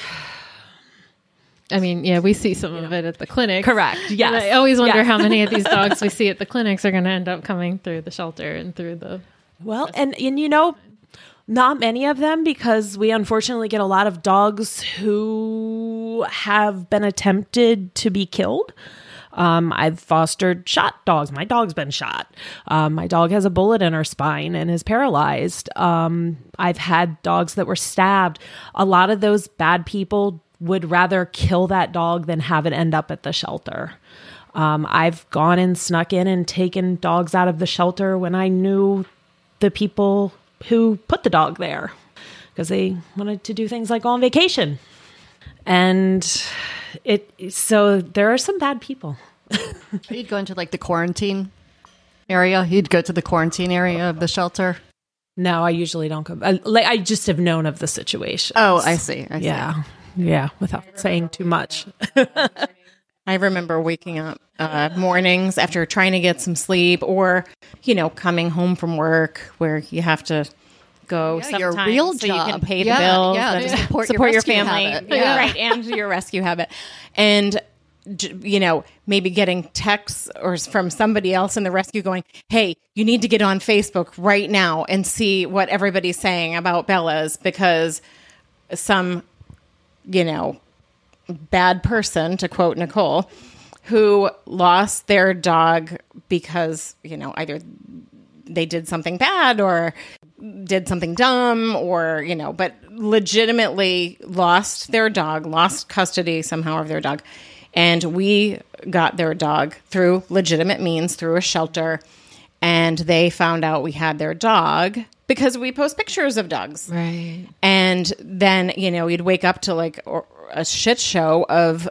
I mean, yeah, we see some of it at the clinic. Correct. Yes. And I always wonder how many of these dogs we see at the clinics are going to end up coming through the shelter and through the. Well, and and you know, not many of them because we unfortunately get a lot of dogs who have been attempted to be killed. Um, I've fostered shot dogs. My dog's been shot. Um, my dog has a bullet in her spine and is paralyzed. Um, I've had dogs that were stabbed. A lot of those bad people would rather kill that dog than have it end up at the shelter. Um, I've gone and snuck in and taken dogs out of the shelter when I knew the people who put the dog there because they wanted to do things like go on vacation. And it so there are some bad people. He'd go into like the quarantine area. He'd go to the quarantine area of the shelter. No, I usually don't go. I, like I just have known of the situation. Oh, I see. I see. yeah, yeah. Without saying too much. I remember waking up uh, mornings after trying to get some sleep, or you know, coming home from work where you have to go Yeah, your real so you can job. pay the Yeah, bills yeah, and to support your support your rescue family, habit. Yeah. right, and your rescue habit, and you know, maybe getting texts or from somebody else in the rescue going, "Hey, you need to get on Facebook right now and see what everybody's saying about Bella's because some, you know, bad person, to quote Nichol, who lost their dog because, you know, either they did something bad or did something dumb or, you know, but legitimately lost their dog, lost custody somehow of their dog. And we got their dog through legitimate means, through a shelter. And they found out we had their dog because we post pictures of dogs. Right. And then, you know, you'd wake up to like a shit show of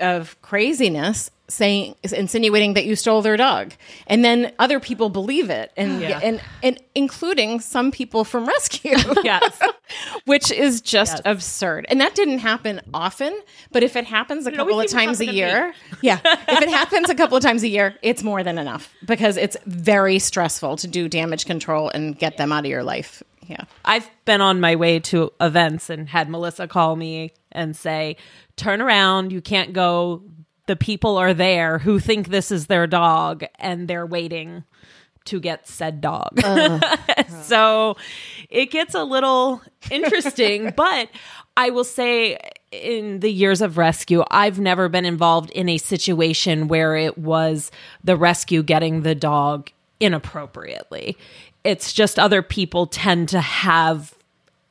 of craziness saying insinuating that you stole their dog. And then other people believe it and Yeah. and and including some people from rescue. Yes. Which is just Yes. absurd. And that didn't happen often, but if it happens a It couple of always seems to times a year, yeah. If it happens a couple of times a year, it's more than enough because it's very stressful to do damage control and get them out of your life. Yeah. I've been on my way to events and had Melissa call me and say, "Turn around, you can't go. The people are there who think this is their dog and they're waiting to get said dog." Uh, so it gets a little interesting, but I will say in the years of rescue, I've never been involved in a situation where it was the rescue getting the dog inappropriately. It's just other people tend to have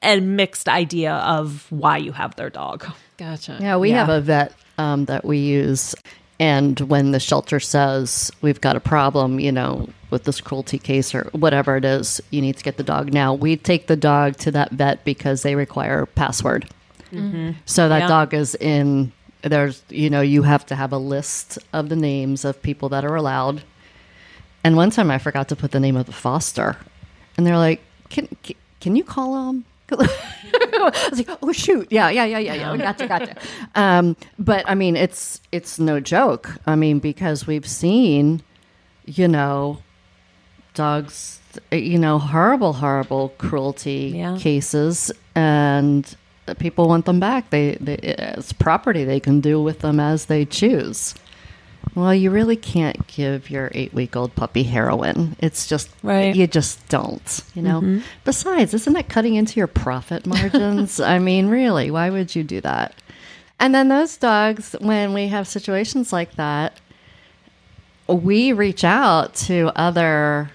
a mixed idea of why you have their dog. Gotcha. Yeah, we Yeah. have a vet um, that we use. And when the shelter says we've got a problem, you know, with this cruelty case or whatever it is, you need to get the dog now. We take the dog to that vet because they require a password. So that Yeah. dog is in, there's, you know, you have to have a list of the names of people that are allowed. And one time I forgot to put the name of the foster. And they're like, can, can, can you call him? I was like, oh shoot, yeah, yeah, yeah, yeah, yeah. Gotcha, gotcha. Um, but I mean, it's it's no joke. I mean, because we've seen, you know, dogs, you know, horrible, horrible cruelty Yeah. cases, and people want them back. They, they it's property. They can do with them as they choose. Well, you really can't give your eight week old puppy heroin. It's just, Right. you just don't, you know? Mm-hmm. Besides, isn't that cutting into your profit margins? I mean, really, why would you do that? And then those dogs, when we have situations like that, we reach out to other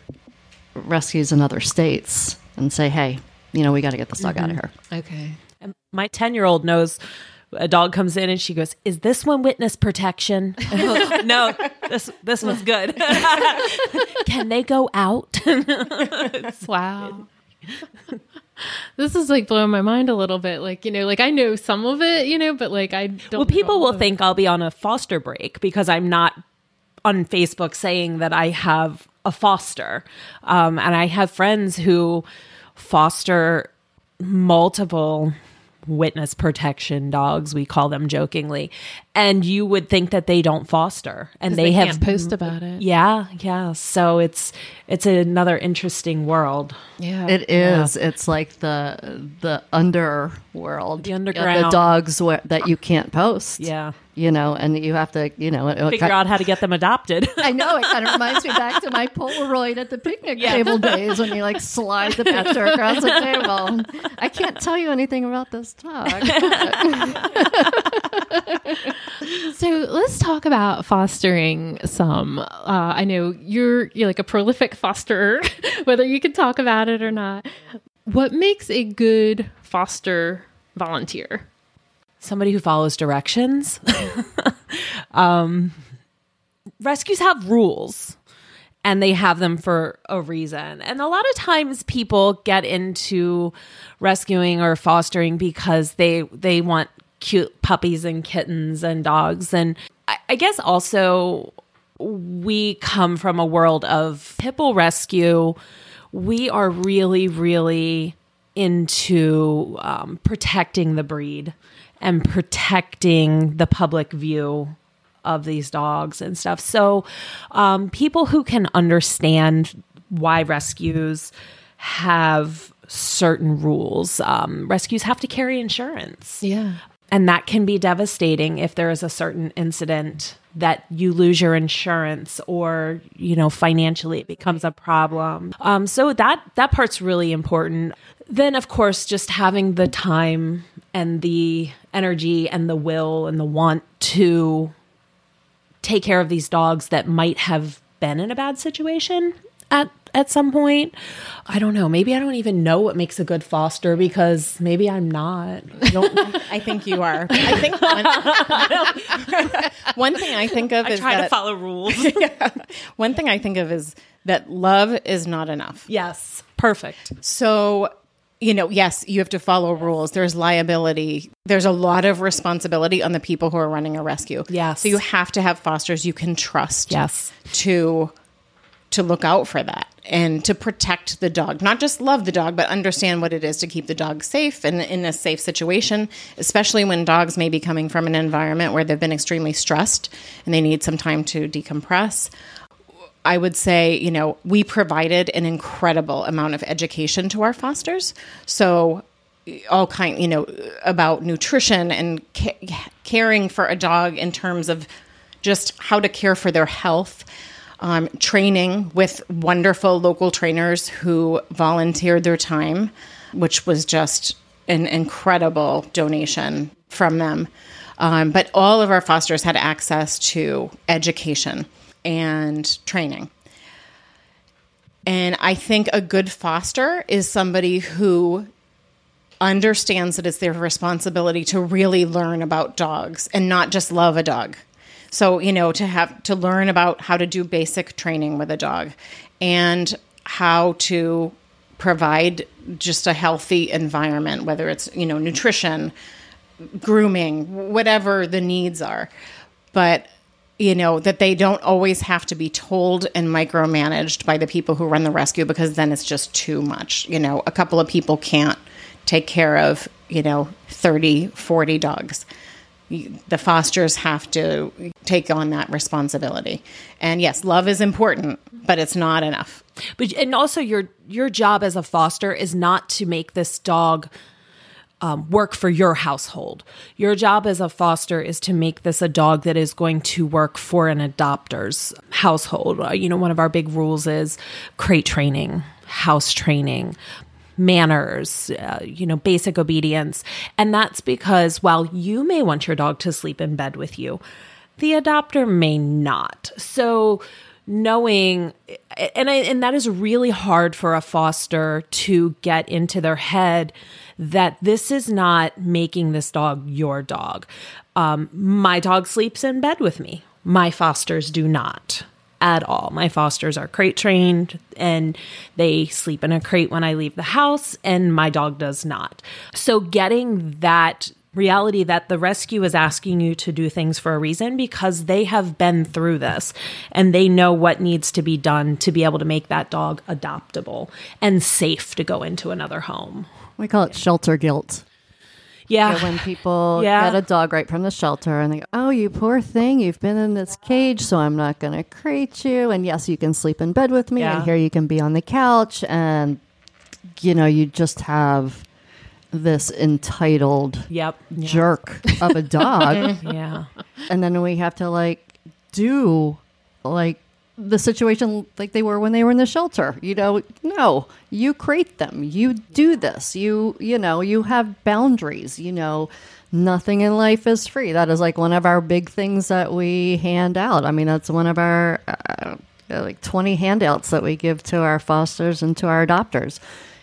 rescues in other states and say, hey, you know, we got to get this dog out of mm-hmm. here. Okay. And my 10 year old knows a dog comes in and she goes, "Is this one witness protection?" no, this this one's good. Can they go out? Wow. this is like blowing my mind a little bit. Like, you know, like I know some of it, you know, but like I don't. well, people will think I'll be on a foster break because I'm not on Facebook saying that I have a foster. Um, and I have friends who foster multiple witness protection dogs we call them jokingly and you would think that they don't foster and they, they have can't post about it. yeah yeah so it's it's another interesting world Yeah. It is. It's like the the underworld, The of underground. the dogs where, that you can't post. yeah you know, and you have to, you know, it- figure out how to get them adopted I know it kind of reminds me back to my Polaroid at the picnic table days when you like slide the picture across the table. I can't tell you anything about this dog. So let's talk about fostering some. Uh, I know you're you're like a prolific fosterer, whether you can talk about it or not. What makes a good foster volunteer? Somebody who follows directions. um, rescues have rules and they have them for a reason. And a lot of times people get into rescuing or fostering because they they want cute puppies and kittens and dogs and I, I guess also we come from a world of hippo rescue. We are really, really into um, protecting the breed and protecting the public view of these dogs and stuff. So, um, people who can understand why rescues have certain rules, um, rescues have to carry insurance. Yeah. And that can be devastating if there is a certain incident that you lose your insurance or, you know, financially it becomes a problem. Um, so that that part's really important. Then of course just having the time and the energy and the will and the want to take care of these dogs that might have been in a bad situation at at some point. I don't know. Maybe I don't even know what makes a good foster because maybe I'm not. I think you are. I think one, one thing I think of I is try that to follow rules. one thing I think of is that love is not enough. yes. Perfect. So, you know, yes, you have to follow rules. There's liability. There's a lot of responsibility on the people who are running a rescue. Yes. So you have to have fosters you can trust. Yes. To to look out for that and to protect the dog. Not just love the dog, but understand what it is to keep the dog safe and in a safe situation, especially when dogs may be coming from an environment where they've been extremely stressed and they need some time to decompress. I would say, you know, we provided an incredible amount of education to our fosters. So, all kind, you know, about nutrition and ca- caring for a dog in terms of just how to care for their health. Um, training with wonderful local trainers who volunteered their time, which was just an incredible donation from them. Um, but all of our fosters had access to education and training. And I think a good foster is somebody who understands that it's their responsibility to really learn about dogs and not just love a dog. So, you know, to have to learn about how to do basic training with a dog and how to provide just a healthy environment, whether it's, you know, nutrition, grooming, whatever the needs are. But you know that they don't always have to be told and micromanaged by the people who run the rescue because then it's just too much. You know a couple of people can't take care of you know 30 40 dogs. The fosters have to take on that responsibility. And yes love is important but it's not enough. But and also your your job as a foster is not to make this dog um, work for your household. Your job as a foster is to make this a dog that is going to work for an adopter's household. Uh, you know, one of our big rules is crate training, house training, manners, uh, you know, basic obedience. And that's because while you may want your dog to sleep in bed with you, the adopter may not. So, knowing and I, and that is really hard for a foster to get into their head that this is not making this dog your dog. Um, my dog sleeps in bed with me. My fosters do not at all. My fosters are crate trained and they sleep in a crate when I leave the house, and my dog does not. So, getting that reality that the rescue is asking you to do things for a reason because they have been through this and they know what needs to be done to be able to make that dog adoptable and safe to go into another home. We call it shelter guilt. Yeah. When people Yeah. get a dog right from the shelter and they go, Oh, you poor thing, you've been in this cage, so I'm not going to crate you. And yes, you can sleep in bed with me, Yeah. and here you can be on the couch. And, you know, you just have this entitled Yep. Yeah. jerk of a dog. Yeah. and then we have to like do like the situation like they were when they were in the shelter. You know no you create them. You do this. You you know you have boundaries you know. Nothing in life is free. That is like one of our big things that we hand out. I mean that's one of our uh, like 20 handouts that we give to our fosters and to our adopters.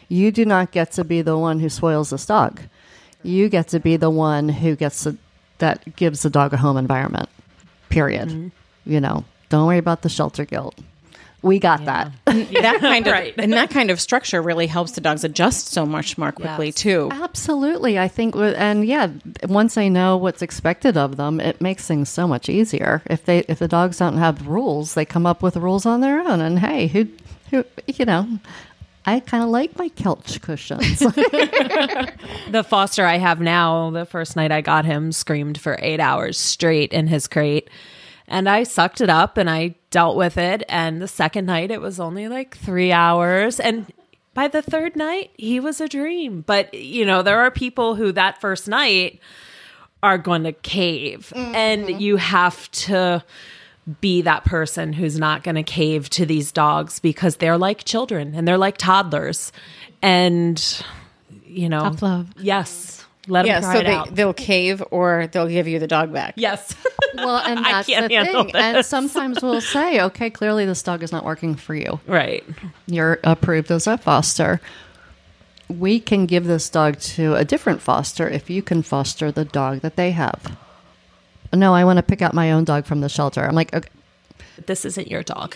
You do not get to be the one who spoils this dog. You get to be the one who gets to, that gives the dog a home environment period. You know don't worry about the shelter guilt we got that that kind of Right. and that kind of structure really helps the dogs adjust so much more quickly Yes. too. absolutely i think and yeah once they know what's expected of them it makes things so much easier if they if the dogs don't have rules they come up with rules on their own and hey who who you know i kind of like my couch cushions The foster I have now, the first night I got him, screamed for eight hours straight in his crate. And I sucked it up and I dealt with it. And the second night, it was only like three hours. And by the third night, he was a dream. But, you know, there are people who that first night are going to cave. And mm-hmm. you have to be that person who's not going to cave to these dogs because they're like children and they're like toddlers. And, you know, Tough love. Yes. Let them Yeah, cry so it they out. they'll cave or they'll give you the dog back. Yes. well and I that's can't the handle thing and this. sometimes we'll say okay clearly this dog is not working for you right. you're approved as a foster. We can give this dog to a different foster if you can foster the dog that they have. No, I want to pick out my own dog from the shelter. I'm like, okay, This isn't your dog.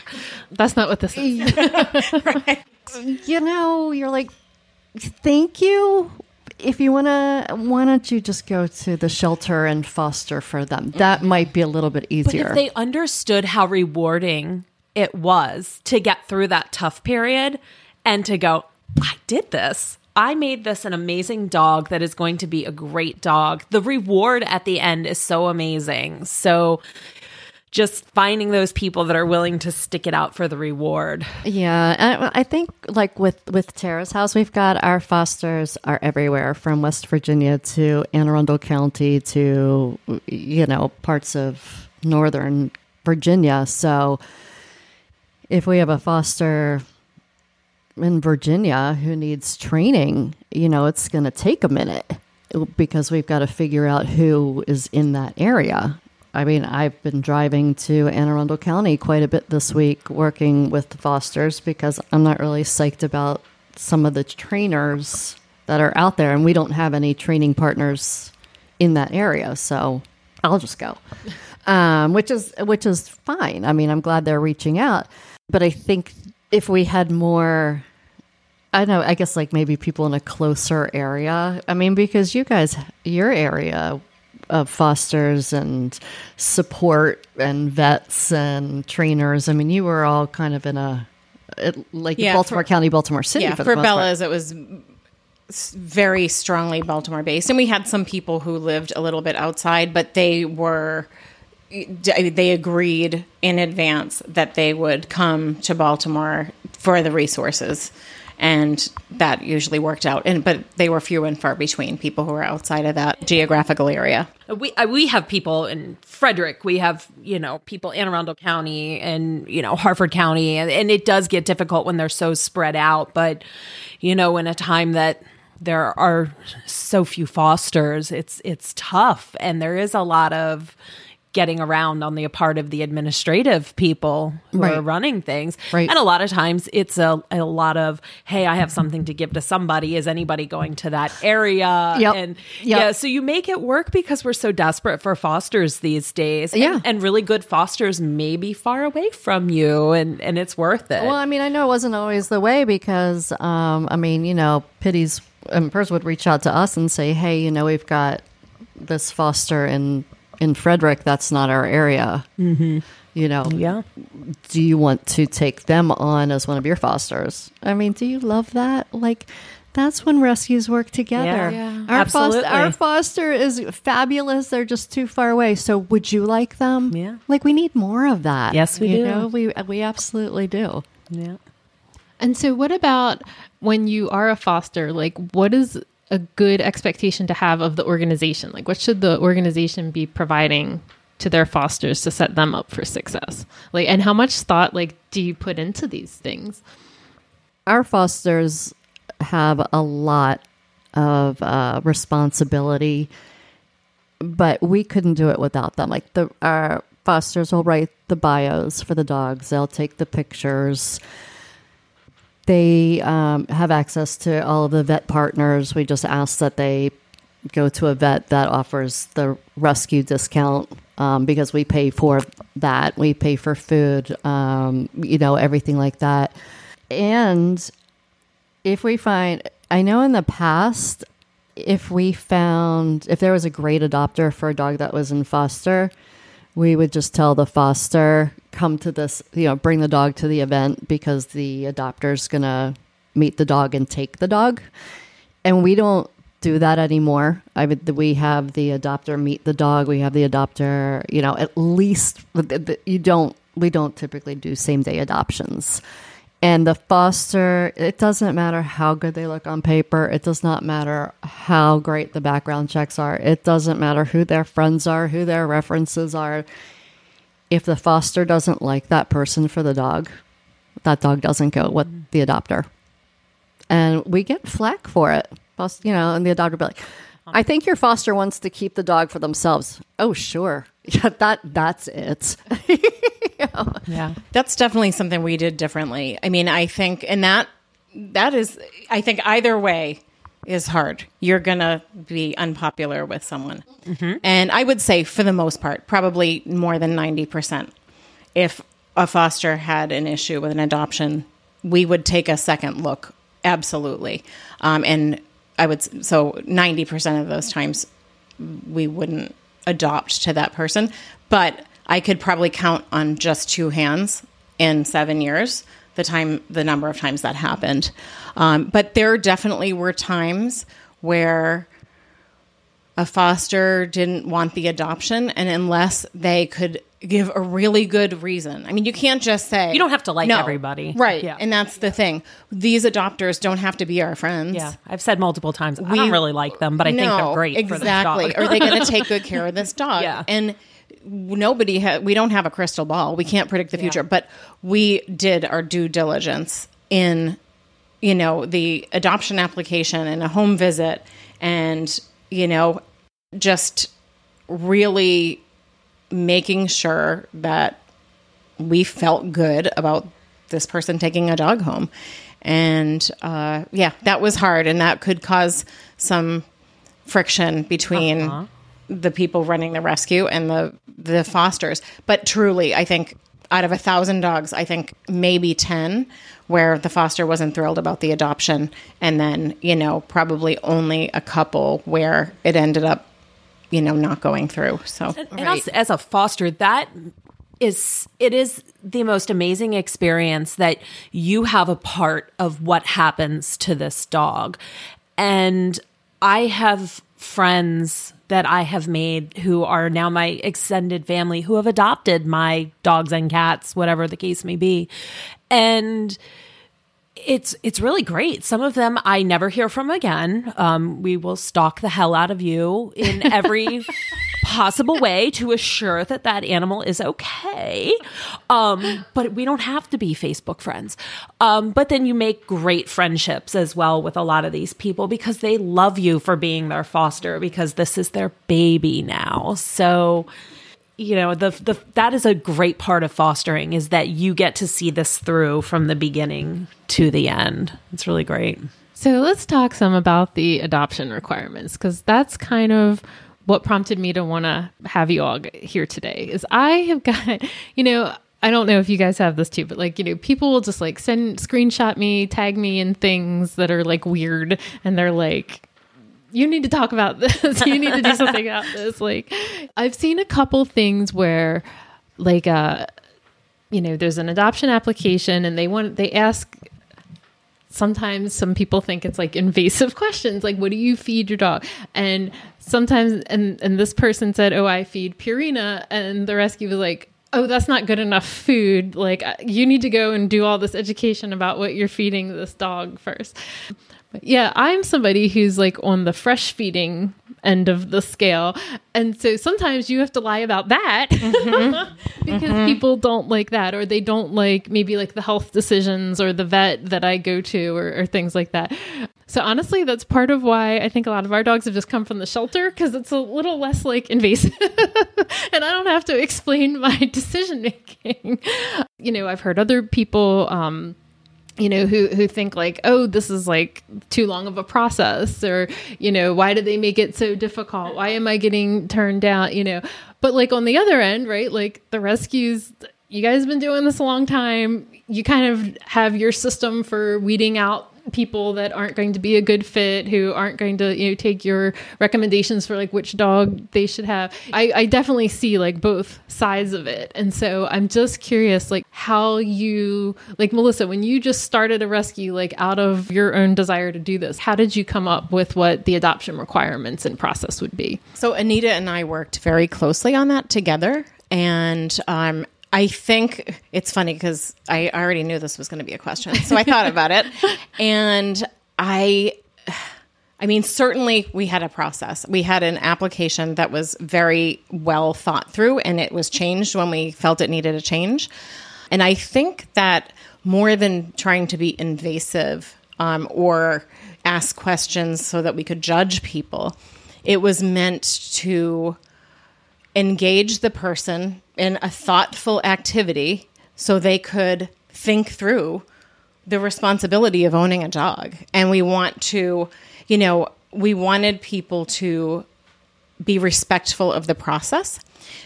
That's not what this is. you know, you're like, thank you. If you want to, why don't you just go to the shelter and foster for them? That mm. might be a little bit But easier. if they understood how rewarding it was to get through that tough period and to go, I did this. I made this an amazing dog that is going to be a great dog. The reward at the end is so amazing. So just finding those people that are willing to stick it out for the reward. Yeah, I, I think like with with Tara's house, we've got our fosters are everywhere from West Virginia to Anne Arundel County to you know parts of northern Virginia. So if we have a foster in Virginia who needs training, you know, it's going to take a minute because we've got to figure out who is in that area. I mean, I've been driving to Anne Arundel County quite a bit this week working with the fosters because I'm not really psyched about some of the trainers that are out there, and we don't have any training partners in that area. So I'll just go, um, which is which is fine. I mean, I'm glad they're reaching out, but I think if we had more I know, I guess like maybe people in a closer area. I mean, because you guys, your area of fosters and support and vets and trainers, I mean, you were all kind of in a, it, like Yeah, Baltimore for- County, Baltimore City. yeah, for, for, most part. Bella's, it was very strongly Baltimore based, and we had some people who lived a little bit outside, but they were they agreed in advance that they would come to Baltimore for the resources. And that usually worked out, and but they were few and far between people who were outside of that geographical area. We we have people in Frederick. We have you know people in Arundel County and you know Harford County, and, and it does get difficult when they're so spread out. But you know, in a time that there are so few fosters, it's it's tough, and there is a lot of getting around on the part of the administrative people who Right. are running things. Right. And a lot of times it's a, a lot of, hey, I have something to give to somebody. Is anybody going to that area? Yep. And Yep. yeah, so you make it work because we're so desperate for fosters these days. And- Yeah. And, really good fosters may be far away from you and, and it's worth it. Well, I mean, I know it wasn't always the way because, um, I mean, you know, Pitties and Purrs would reach out to us and say, hey, you know, we've got this foster in in Frederick. That's not our area. Mm-hmm. You know, yeah. do you want to take them on as one of your fosters? I mean, do you love that? Like, that's when rescues work together. Yeah. Yeah. Our, foster, our foster is fabulous. They're just too far away. So, would you like them? Yeah. Like, we need more of that. Yes, we you do. Know? We we absolutely do. Yeah. And so, what about when you are a foster? Like, what is a good expectation to have of the organization? Like, what should the organization be providing to their fosters to set them up for success? Like, and how much thought, like, do you put into these things? our fosters have a lot of uh, responsibility, but we couldn't do it without them. Like the our fosters will write the bios for the dogs. They'll take the pictures. They um, have access to all of the vet partners. We just ask that they go to a vet that offers the rescue discount um, because we pay for that. We pay for food, um, you know, everything like that. And if we find, I know in the past, if we found, if there was a great adopter for a dog that was in foster, we would just tell the foster, come to this, you know, bring the dog to the event because the adopter's going to meet the dog and take the dog. And we don't do that anymore. I would, we have the adopter meet the dog. We have the adopter, you know, at least you don't, we don't typically do same day adoptions. And the foster, it doesn't matter how good they look on paper. It does not matter how great the background checks are. It doesn't matter who their friends are, who their references are. If the foster doesn't like that person for the dog, that dog doesn't go with mm-hmm. the adopter. And we get flack for it. Fos- You know, and the adopter will be like, I think your foster wants to keep the dog for themselves. Oh, sure. Yeah, that that's it. Yeah. That's definitely something we did differently. I mean, I think, and that that is, I think either way is hard. You're gonna be unpopular with someone, and I would say for the most part, probably more than ninety percent. If a foster had an issue with an adoption, we would take a second look, absolutely, um, and I would so ninety percent of those times we wouldn't adopt to that person. But I could probably count on just two hands in seven years the time, the number of times that happened. Um, but there definitely were times where a foster didn't want the adoption, and unless they could give a really good reason, I mean, you can't just say You don't have to like No. everybody. right? Yeah. And that's the thing. These adopters don't have to be our friends. Yeah. I've said multiple times, I We- don't really like them, but I think they're great exactly. for this dog. Are they going to take good care of this dog? Yeah. And nobody ha- we don't have a crystal ball. We can't predict the future, but we did our due diligence in you know the adoption application and a home visit and you know just really making sure that we felt good about this person taking a dog home. And uh, yeah, that was hard, and that could cause some friction between the people running the rescue and the the fosters. But truly, I think out of a thousand dogs, I think maybe ten where the foster wasn't thrilled about the adoption, and then you know probably only a couple where it ended up you know not going through. So and as, as a foster that is it is the most amazing experience that you have a part of what happens to this dog and i have friends that i have made who are now my extended family who have adopted my dogs and cats whatever the case may be. And it's it's really great. Some of them I never hear from again. Um, we will stalk the hell out of you in every possible way to assure that that animal is okay. Um, but we don't have to be Facebook friends. Um, but then you make great friendships as well with a lot of these people because they love you for being their foster because this is their baby now. So you know the the that is a great part of fostering is that you get to see this through from the beginning to the end. It's really great. So let's talk some about the adoption requirements because that's kind of what prompted me to want to have you all here today. Is I have got you know I don't know if you guys have this too, but like, you know, people will just like send screenshot me, tag me in things that are like weird and they're like, you need to talk about this. you need to do something about this. Like, I've seen a couple things where, like, uh, you know, there's an adoption application and they want, they ask, sometimes some people think it's like invasive questions, like, what do you feed your dog? And sometimes, and, and this person said, oh, I feed Purina. And the rescue was like, oh, that's not good enough food. Like, uh, you need to go and do all this education about what you're feeding this dog first. Yeah, I'm somebody who's like on the fresh feeding end of the scale. And so sometimes you have to lie about that mm-hmm. because mm-hmm. people don't like that or they don't like maybe like the health decisions or the vet that I go to or, or things like that. So honestly, that's part of why I think a lot of our dogs have just come from the shelter because it's a little less like invasive and I don't have to explain my decision making. You know, I've heard other people, um, you know who who think like oh this is like too long of a process or you know why did they make it so difficult? Why am i getting turned down? You know but like on the other end right like the rescues you guys have been doing this a long time. You kind of have your system for weeding out people that aren't going to be a good fit, who aren't going to you know take your recommendations for like which dog they should have. I, I definitely see like both sides of it, and so I'm just curious like how you like Melissa when you just started a rescue like out of your own desire to do this. How did you come up with what the adoption requirements and process would be? So Anita and I worked very closely on that together, and um, I think it's funny because I already knew this was going to be a question. So I thought about it. And I, I mean, certainly we had a process. We had an application that was very well thought through and it was changed when we felt it needed a change. And I think that more than trying to be invasive um, or ask questions so that we could judge people, it was meant to engage the person in a thoughtful activity so they could think through the responsibility of owning a dog. And we want to, you know, we wanted people to be respectful of the process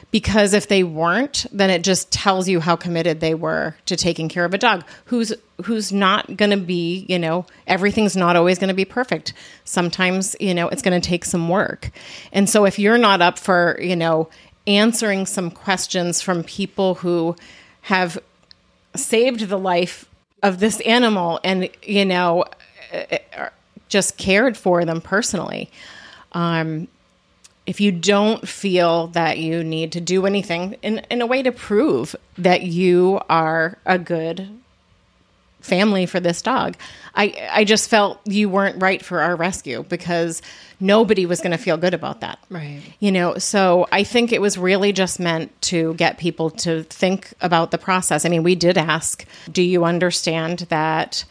because if they weren't then it just tells you how committed they were to taking care of a dog who's who's not going to be you know everything's not always going to be perfect sometimes you know it's going to take some work and so if you're not up for you know answering some questions from people who have saved the life of this animal and you know just cared for them personally. Um, if you don't feel that you need to do anything in, in a way to prove that you are a good family for this dog. I I just felt you weren't right for our rescue because nobody was going to feel good about that. Right. You know, so I think it was really just meant to get people to think about the process. I mean, we did ask, do you understand that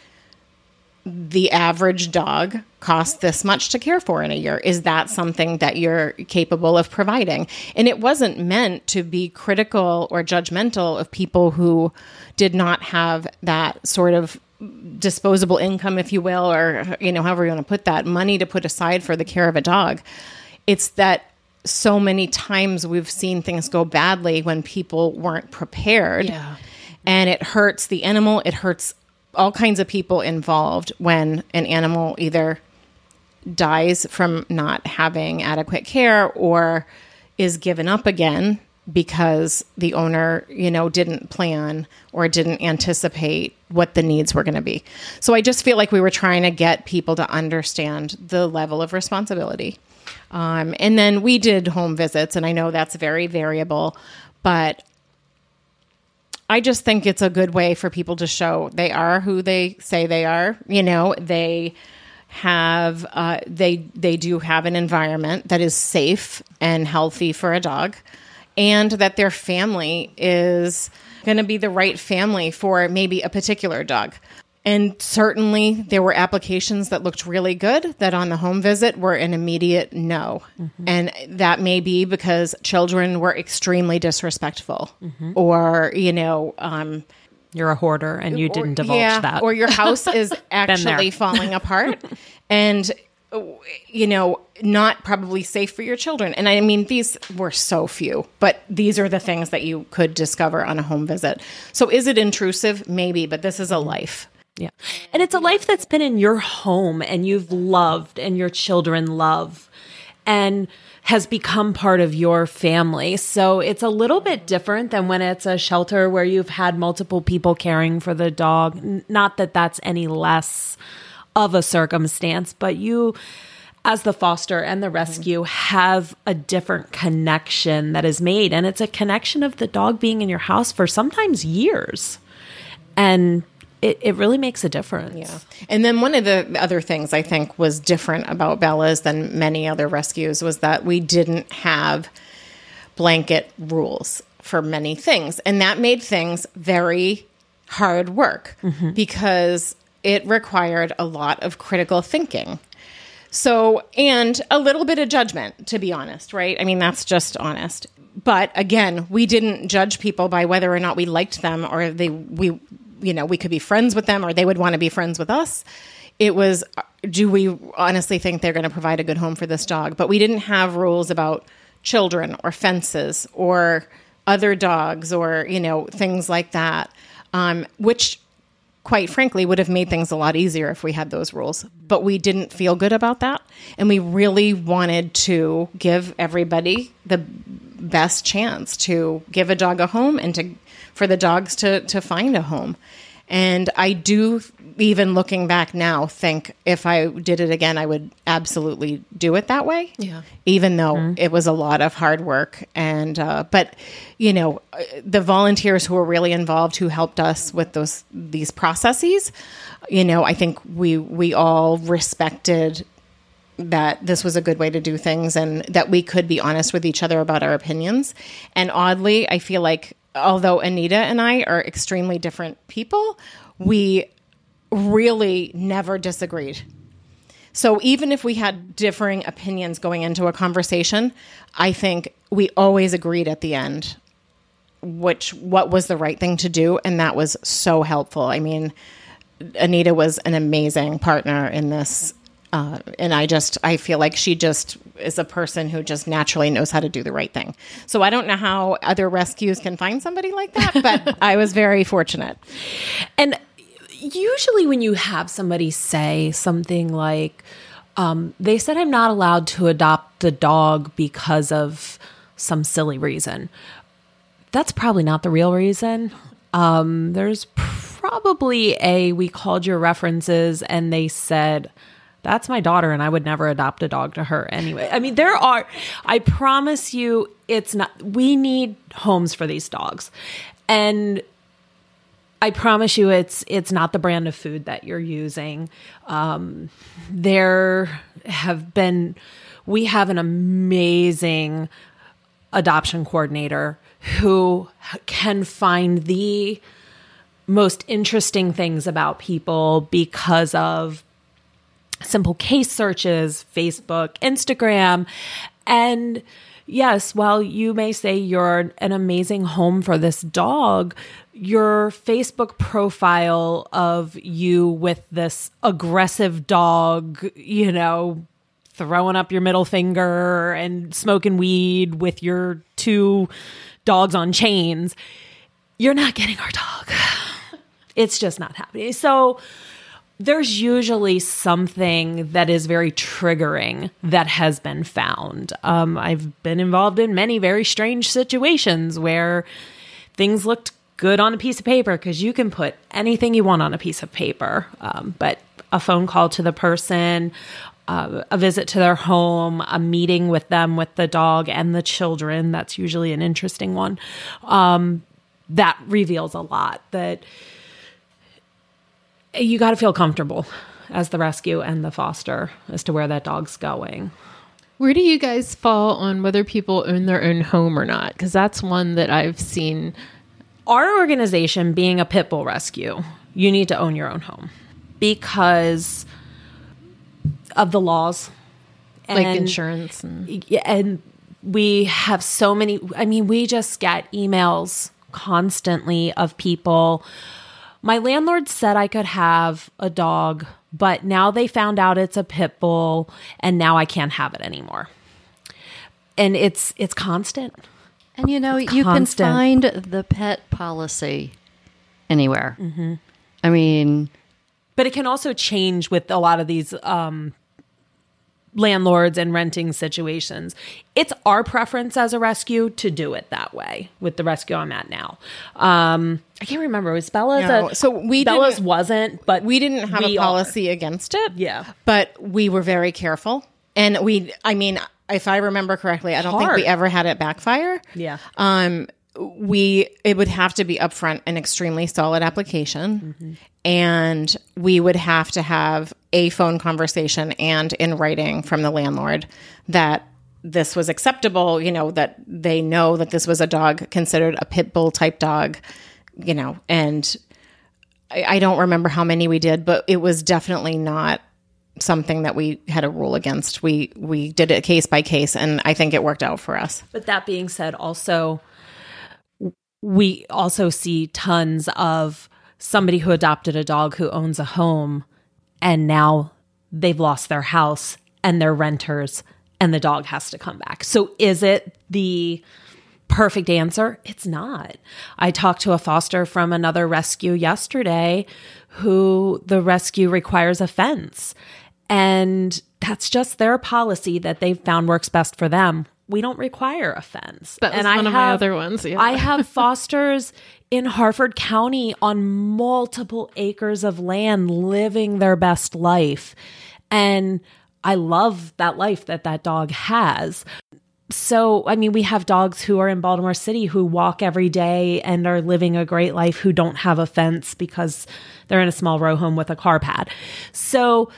the average dog costs this much to care for in a year. Is that something that you're capable of providing? And it wasn't meant to be critical or judgmental of people who did not have that sort of disposable income, if you will, or, you know, however you want to put that money to put aside for the care of a dog. It's that so many times we've seen things go badly when people weren't prepared. Yeah. And it hurts the animal, it hurts all kinds of people involved when an animal either dies from not having adequate care or is given up again because the owner, you know, didn't plan or didn't anticipate what the needs were going to be. So I just feel like we were trying to get people to understand the level of responsibility. Um, and then we did home visits, and I know that's very variable, but I just think it's a good way for people to show they are who they say they are. You know, they have uh, they they do have an environment that is safe and healthy for a dog, and that their family is going to be the right family for maybe a particular dog. And certainly there were applications that looked really good that on the home visit were an immediate no. Mm-hmm. And that may be because children were extremely disrespectful mm-hmm. or, you know, um, You're a hoarder and you didn't divulge yeah, that. Or your house is actually falling apart and you know, not probably safe for your children. And I mean, these were so few, but these are the things that you could discover on a home visit. So is it intrusive? Maybe, but this is a mm-hmm. life. Yeah. And it's a life that's been in your home and you've loved and your children love and has become part of your family. So it's a little bit different than when it's a shelter where you've had multiple people caring for the dog. Not that that's any less of a circumstance, but you as the foster and the mm-hmm. rescue have a different connection that is made and it's a connection of the dog being in your house for sometimes years and it, it really makes a difference. Yeah. And then one of the other things I think was different about Bella's than many other rescues was that we didn't have blanket rules for many things. And that made things very hard work mm-hmm. because it required a lot of critical thinking. So, and a little bit of judgment, to be honest, right? I mean, that's just honest. But again, we didn't judge people by whether or not we liked them or they, we, you know, we could be friends with them or they would want to be friends with us. It was, do we honestly think they're going to provide a good home for this dog? But we didn't have rules about children or fences or other dogs or, you know, things like that, um, which quite frankly would have made things a lot easier if we had those rules but we didn't feel good about that and we really wanted to give everybody the best chance to give a dog a home and to for the dogs to to find a home. And i do even looking back now think if i did it again i would absolutely do it that way. Yeah. even though it was a lot of hard work and uh, but you know the volunteers who were really involved who helped us with those these processes you know i think we we all respected that this was a good way to do things and that we could be honest with each other about our opinions. And oddly i feel like although anita and i are extremely different people we really never disagreed so even if we had differing opinions going into a conversation, I think we always agreed at the end which what was the right thing to do and that was so helpful. I mean, Anita was an amazing partner in this uh, and I just I feel like she just is a person who just naturally knows how to do the right thing. So I don't know how other rescues can find somebody like that, but I was very fortunate. And usually, when you have somebody say something like, um, they said I'm not allowed to adopt the dog because of some silly reason, that's probably not the real reason. Um, there's probably a, we called your references and they said, that's my daughter and I would never adopt a dog to her anyway. I mean, there are, I promise you, it's not, we need homes for these dogs. And I promise you, it's it's not the brand of food that you're using. Um, there have been, we have an amazing adoption coordinator who can find the most interesting things about people because of simple case searches, Facebook, Instagram. And yes, while you may say you're an amazing home for this dog, your Facebook profile of you with this aggressive dog, you know, throwing up your middle finger and smoking weed with your two dogs on chains, you're not getting our dog. It's just not happening. So, there's usually something that is very triggering that has been found. Um, I've been involved in many very strange situations where things looked good on a piece of paper because you can put anything you want on a piece of paper. Um, but a phone call to the person, uh, a visit to their home, a meeting with them with the dog and the children, that's usually an interesting one. Um, that reveals a lot that you got to feel comfortable as the rescue and the foster as to where that dog's going. Where do you guys fall on whether people own their own home or not? Because that's one that I've seen. Our organization, being a pit bull rescue, you need to own your own home because of the laws like insurance and and we have so many i mean we just get emails constantly of people my landlord said i could have a dog but now they found out it's a pit bull and now i can't have it anymore and it's it's constant And you know, you constant. can find the pet policy anywhere. I mean, but it can also change with a lot of these um landlords and renting situations it's our preference as a rescue to do it that way with the rescue i'm at now um i can't remember was bella's No, a, so we bella's wasn't but we didn't have we a are. policy against it. Yeah. But we were very careful. And we, I mean, if I remember correctly, I don't think we ever had it backfire. Yeah. Um, we, it would have to be upfront an extremely solid application. And we would have to have a phone conversation and in writing from the landlord that this was acceptable, you know, that they know that this was a dog considered a pit bull type dog, you know, and I, I don't remember how many we did, but it was definitely not something that we had a rule against. We we did it case by case, and I think it worked out for us. But that being said, also, we also see tons of somebody who adopted a dog who owns a home and now they've lost their house and they're renters and the dog has to come back. So is it the perfect answer? It's not. I talked to a foster from another rescue yesterday who the rescue requires a fence. And that's just their policy that they've found works best for them. We don't require a fence. That was and one of my other ones, yeah. I have fosters in Harford County on multiple acres of land living their best life. And I love that life that that dog has. So, I mean, we have dogs who are in Baltimore City who walk every day and are living a great life who don't have a fence because they're in a small row home with a car pad. So,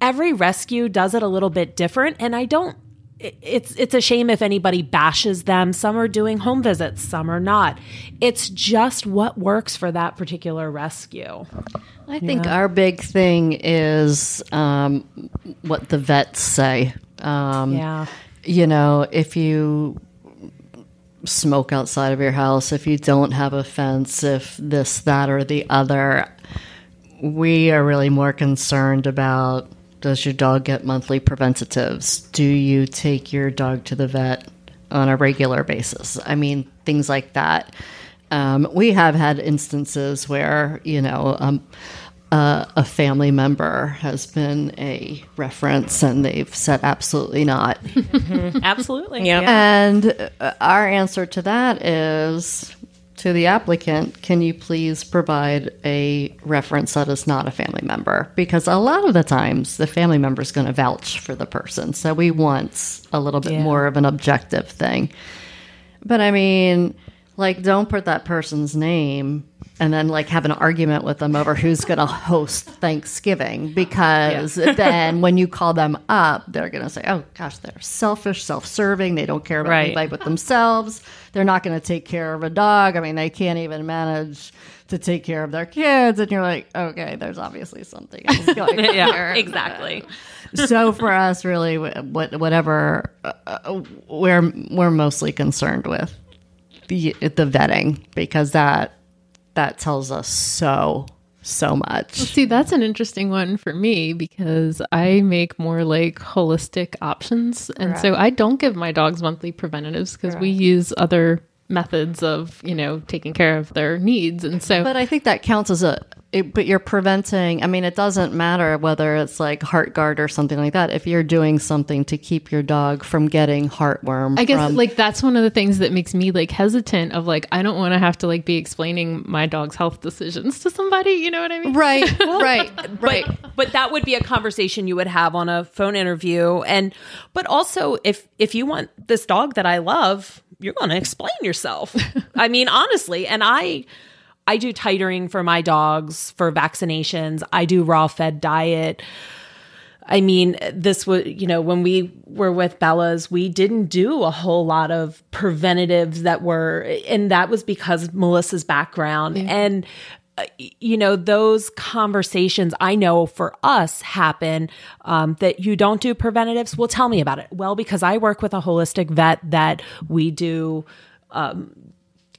every rescue does it a little bit different and I don't it's it's a shame if anybody bashes them. Some are doing home visits, some are not. It's just what works for that particular rescue. I think our big thing is um, what the vets say. Um, Yeah. You know, if you smoke outside of your house, if you don't have a fence, if this, that, or the other, we are really more concerned about does your dog get monthly preventatives? Do you take your dog to the vet on a regular basis? I mean, things like that. Um, we have had instances where, you know, um, uh, a family member has been a reference and they've said absolutely not. Absolutely. Yeah. And uh, our answer to that is to the applicant, can you please provide a reference that is not a family member? Because a lot of the times the family member is going to vouch for the person. So we want a little bit Yeah. more of an objective thing. But I mean, like, don't put that person's name and then like have an argument with them over who's going to host Thanksgiving because then when you call them up, they're going to say, "Oh gosh, they're selfish, self-serving. They don't care about Right. anybody but themselves. They're not going to take care of a dog. I mean, they can't even manage." To take care of their kids, and you're like, okay, there's obviously something else going on Yeah, here. exactly. so for us, really, whatever uh, uh, we're we're mostly concerned with the the vetting because that that tells us so so much. See, that's an interesting one for me because I make more like holistic options. And so I don't give my dogs monthly preventatives because we use other methods of, you know, taking care of their needs. And so But I think that counts as a. It, but you're preventing. I mean, it doesn't matter whether it's like Heartgard or something like that. If you're doing something to keep your dog from getting heartworm, I guess from- like that's one of the things that makes me like hesitant of like I don't want to have to like be explaining my dog's health decisions to somebody, you know what I mean? right, right, right. But but that would be a conversation you would have on a phone interview and but also if if you want this dog that I love, you're going to explain yourself. I mean honestly, and I I do titering for my dogs for vaccinations. I do raw fed diet. I mean, this was, you know, when we were with Bella's, we didn't do a whole lot of preventatives that were, and that was because Melissa's background. And uh, you know, those conversations I know for us happen um, that you don't do preventatives. Well, tell me about it. Well, because I work with a holistic vet that we do um,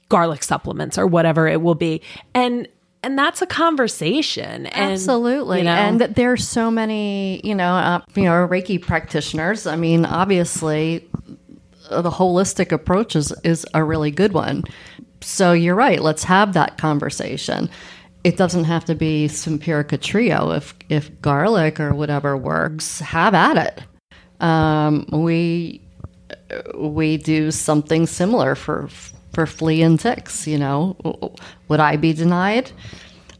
garlic supplements or whatever it will be. And and that's a conversation. And, Absolutely. you know, And there's so many, you know, uh, you know, Reiki practitioners. I mean, obviously, uh, the holistic approach is, is a really good one. So you're right. Let's have that conversation. It doesn't have to be Simparica Trio. If if garlic or whatever works, have at it. Um, we we do something similar for for flea and ticks. You know, would I be denied?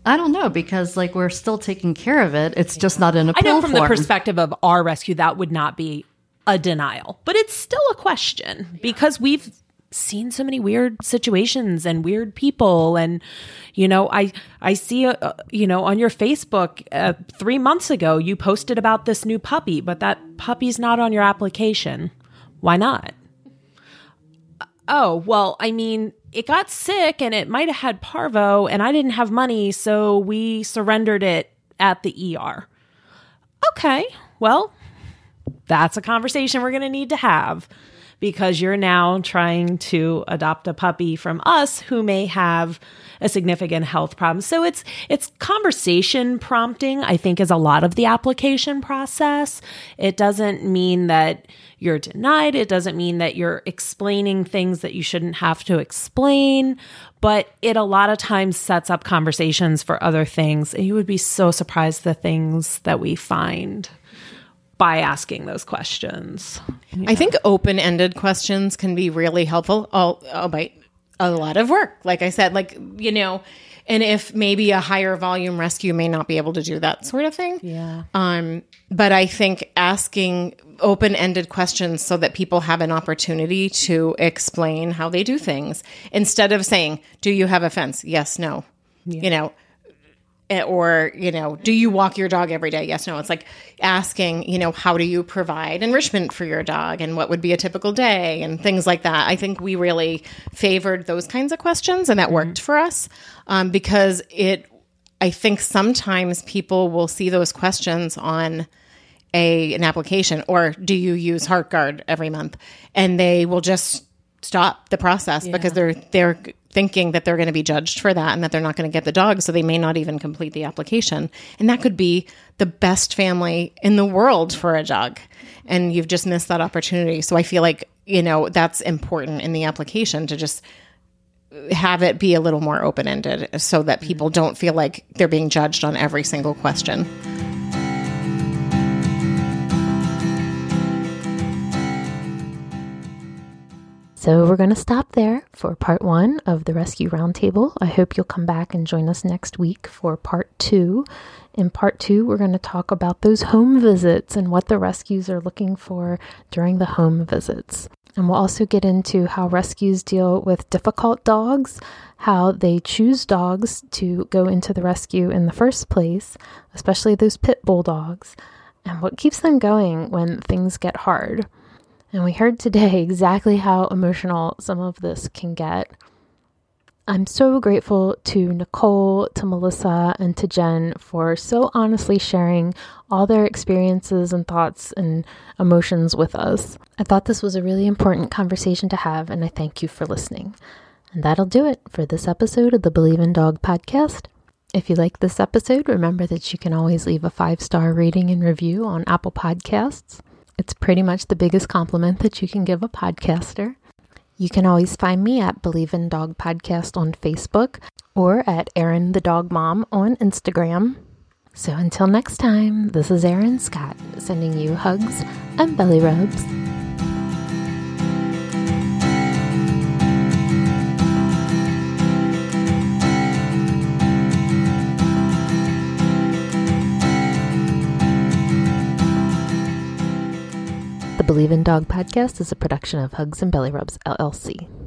I don't know because like we're still taking care of it. It's just not in a I know from form. the perspective of our rescue, that would not be a denial, but it's still a question because we've seen so many weird situations and weird people. And you know i i see uh, you know on your facebook uh, 3 months ago you posted about this new puppy but that puppy's not on your application. Why not? Oh well i mean it got sick and it might have had parvo and i didn't have money so we surrendered it at the er okay well that's a conversation we're going to need to have because you're now trying to adopt a puppy from us who may have a significant health problem. So it's it's conversation prompting I think is a lot of the application process. It doesn't mean that you're denied, it doesn't mean that you're explaining things that you shouldn't have to explain, but it a lot of times sets up conversations for other things. And you would be so surprised the things that we find by asking those questions. I think open ended questions can be really helpful. All, albeit a lot of work, like I said, like, you know, and if maybe a higher volume rescue may not be able to do that sort of thing. Yeah. Um, but I think asking open ended questions so that people have an opportunity to explain how they do things instead of saying, Do you have a fence? Yes, no. You know, or you know do you walk your dog every day? Yes no. It's like asking you know how do you provide enrichment for your dog and what would be a typical day and things like that. I think we really favored those kinds of questions and that worked for us um, because it i think sometimes people will see those questions on a an application or do you use Heartgard every month? And they will just stop the process because they're they're thinking that they're going to be judged for that and that they're not going to get the dog so they may not even complete the application. And that could be the best family in the world for a dog. And you've just missed that opportunity. So i feel like you know that's important in the application to just have it be a little more open ended so that people mm-hmm. don't feel like they're being judged on every single question. So we're going to stop there for part one of the Rescue Roundtable. I hope you'll come back and join us next week for part two. In part two, we're going to talk about those home visits and what the rescues are looking for during the home visits. And we'll also get into how rescues deal with difficult dogs, how they choose dogs to go into the rescue in the first place, especially those pit bull dogs, and what keeps them going when things get hard. And we heard today exactly how emotional some of this can get. I'm so grateful to Nichol, to Melissa, and to Jen for so honestly sharing all their experiences and thoughts and emotions with us. I thought this was a really important conversation to have, and I thank you for listening. And that'll do it for this episode of the Believe in Dog podcast. If you like this episode, remember that you can always leave a five star rating and review on Apple Podcasts. It's pretty much the biggest compliment that you can give a podcaster. You can always find me at Believe in Dog Podcast on Facebook or at Erin the Dog Mom on Instagram. So until next time, this is Erin Scott sending you hugs and belly rubs. Believe in Dog podcast is a production of Hugs and Belly Rubs LLC.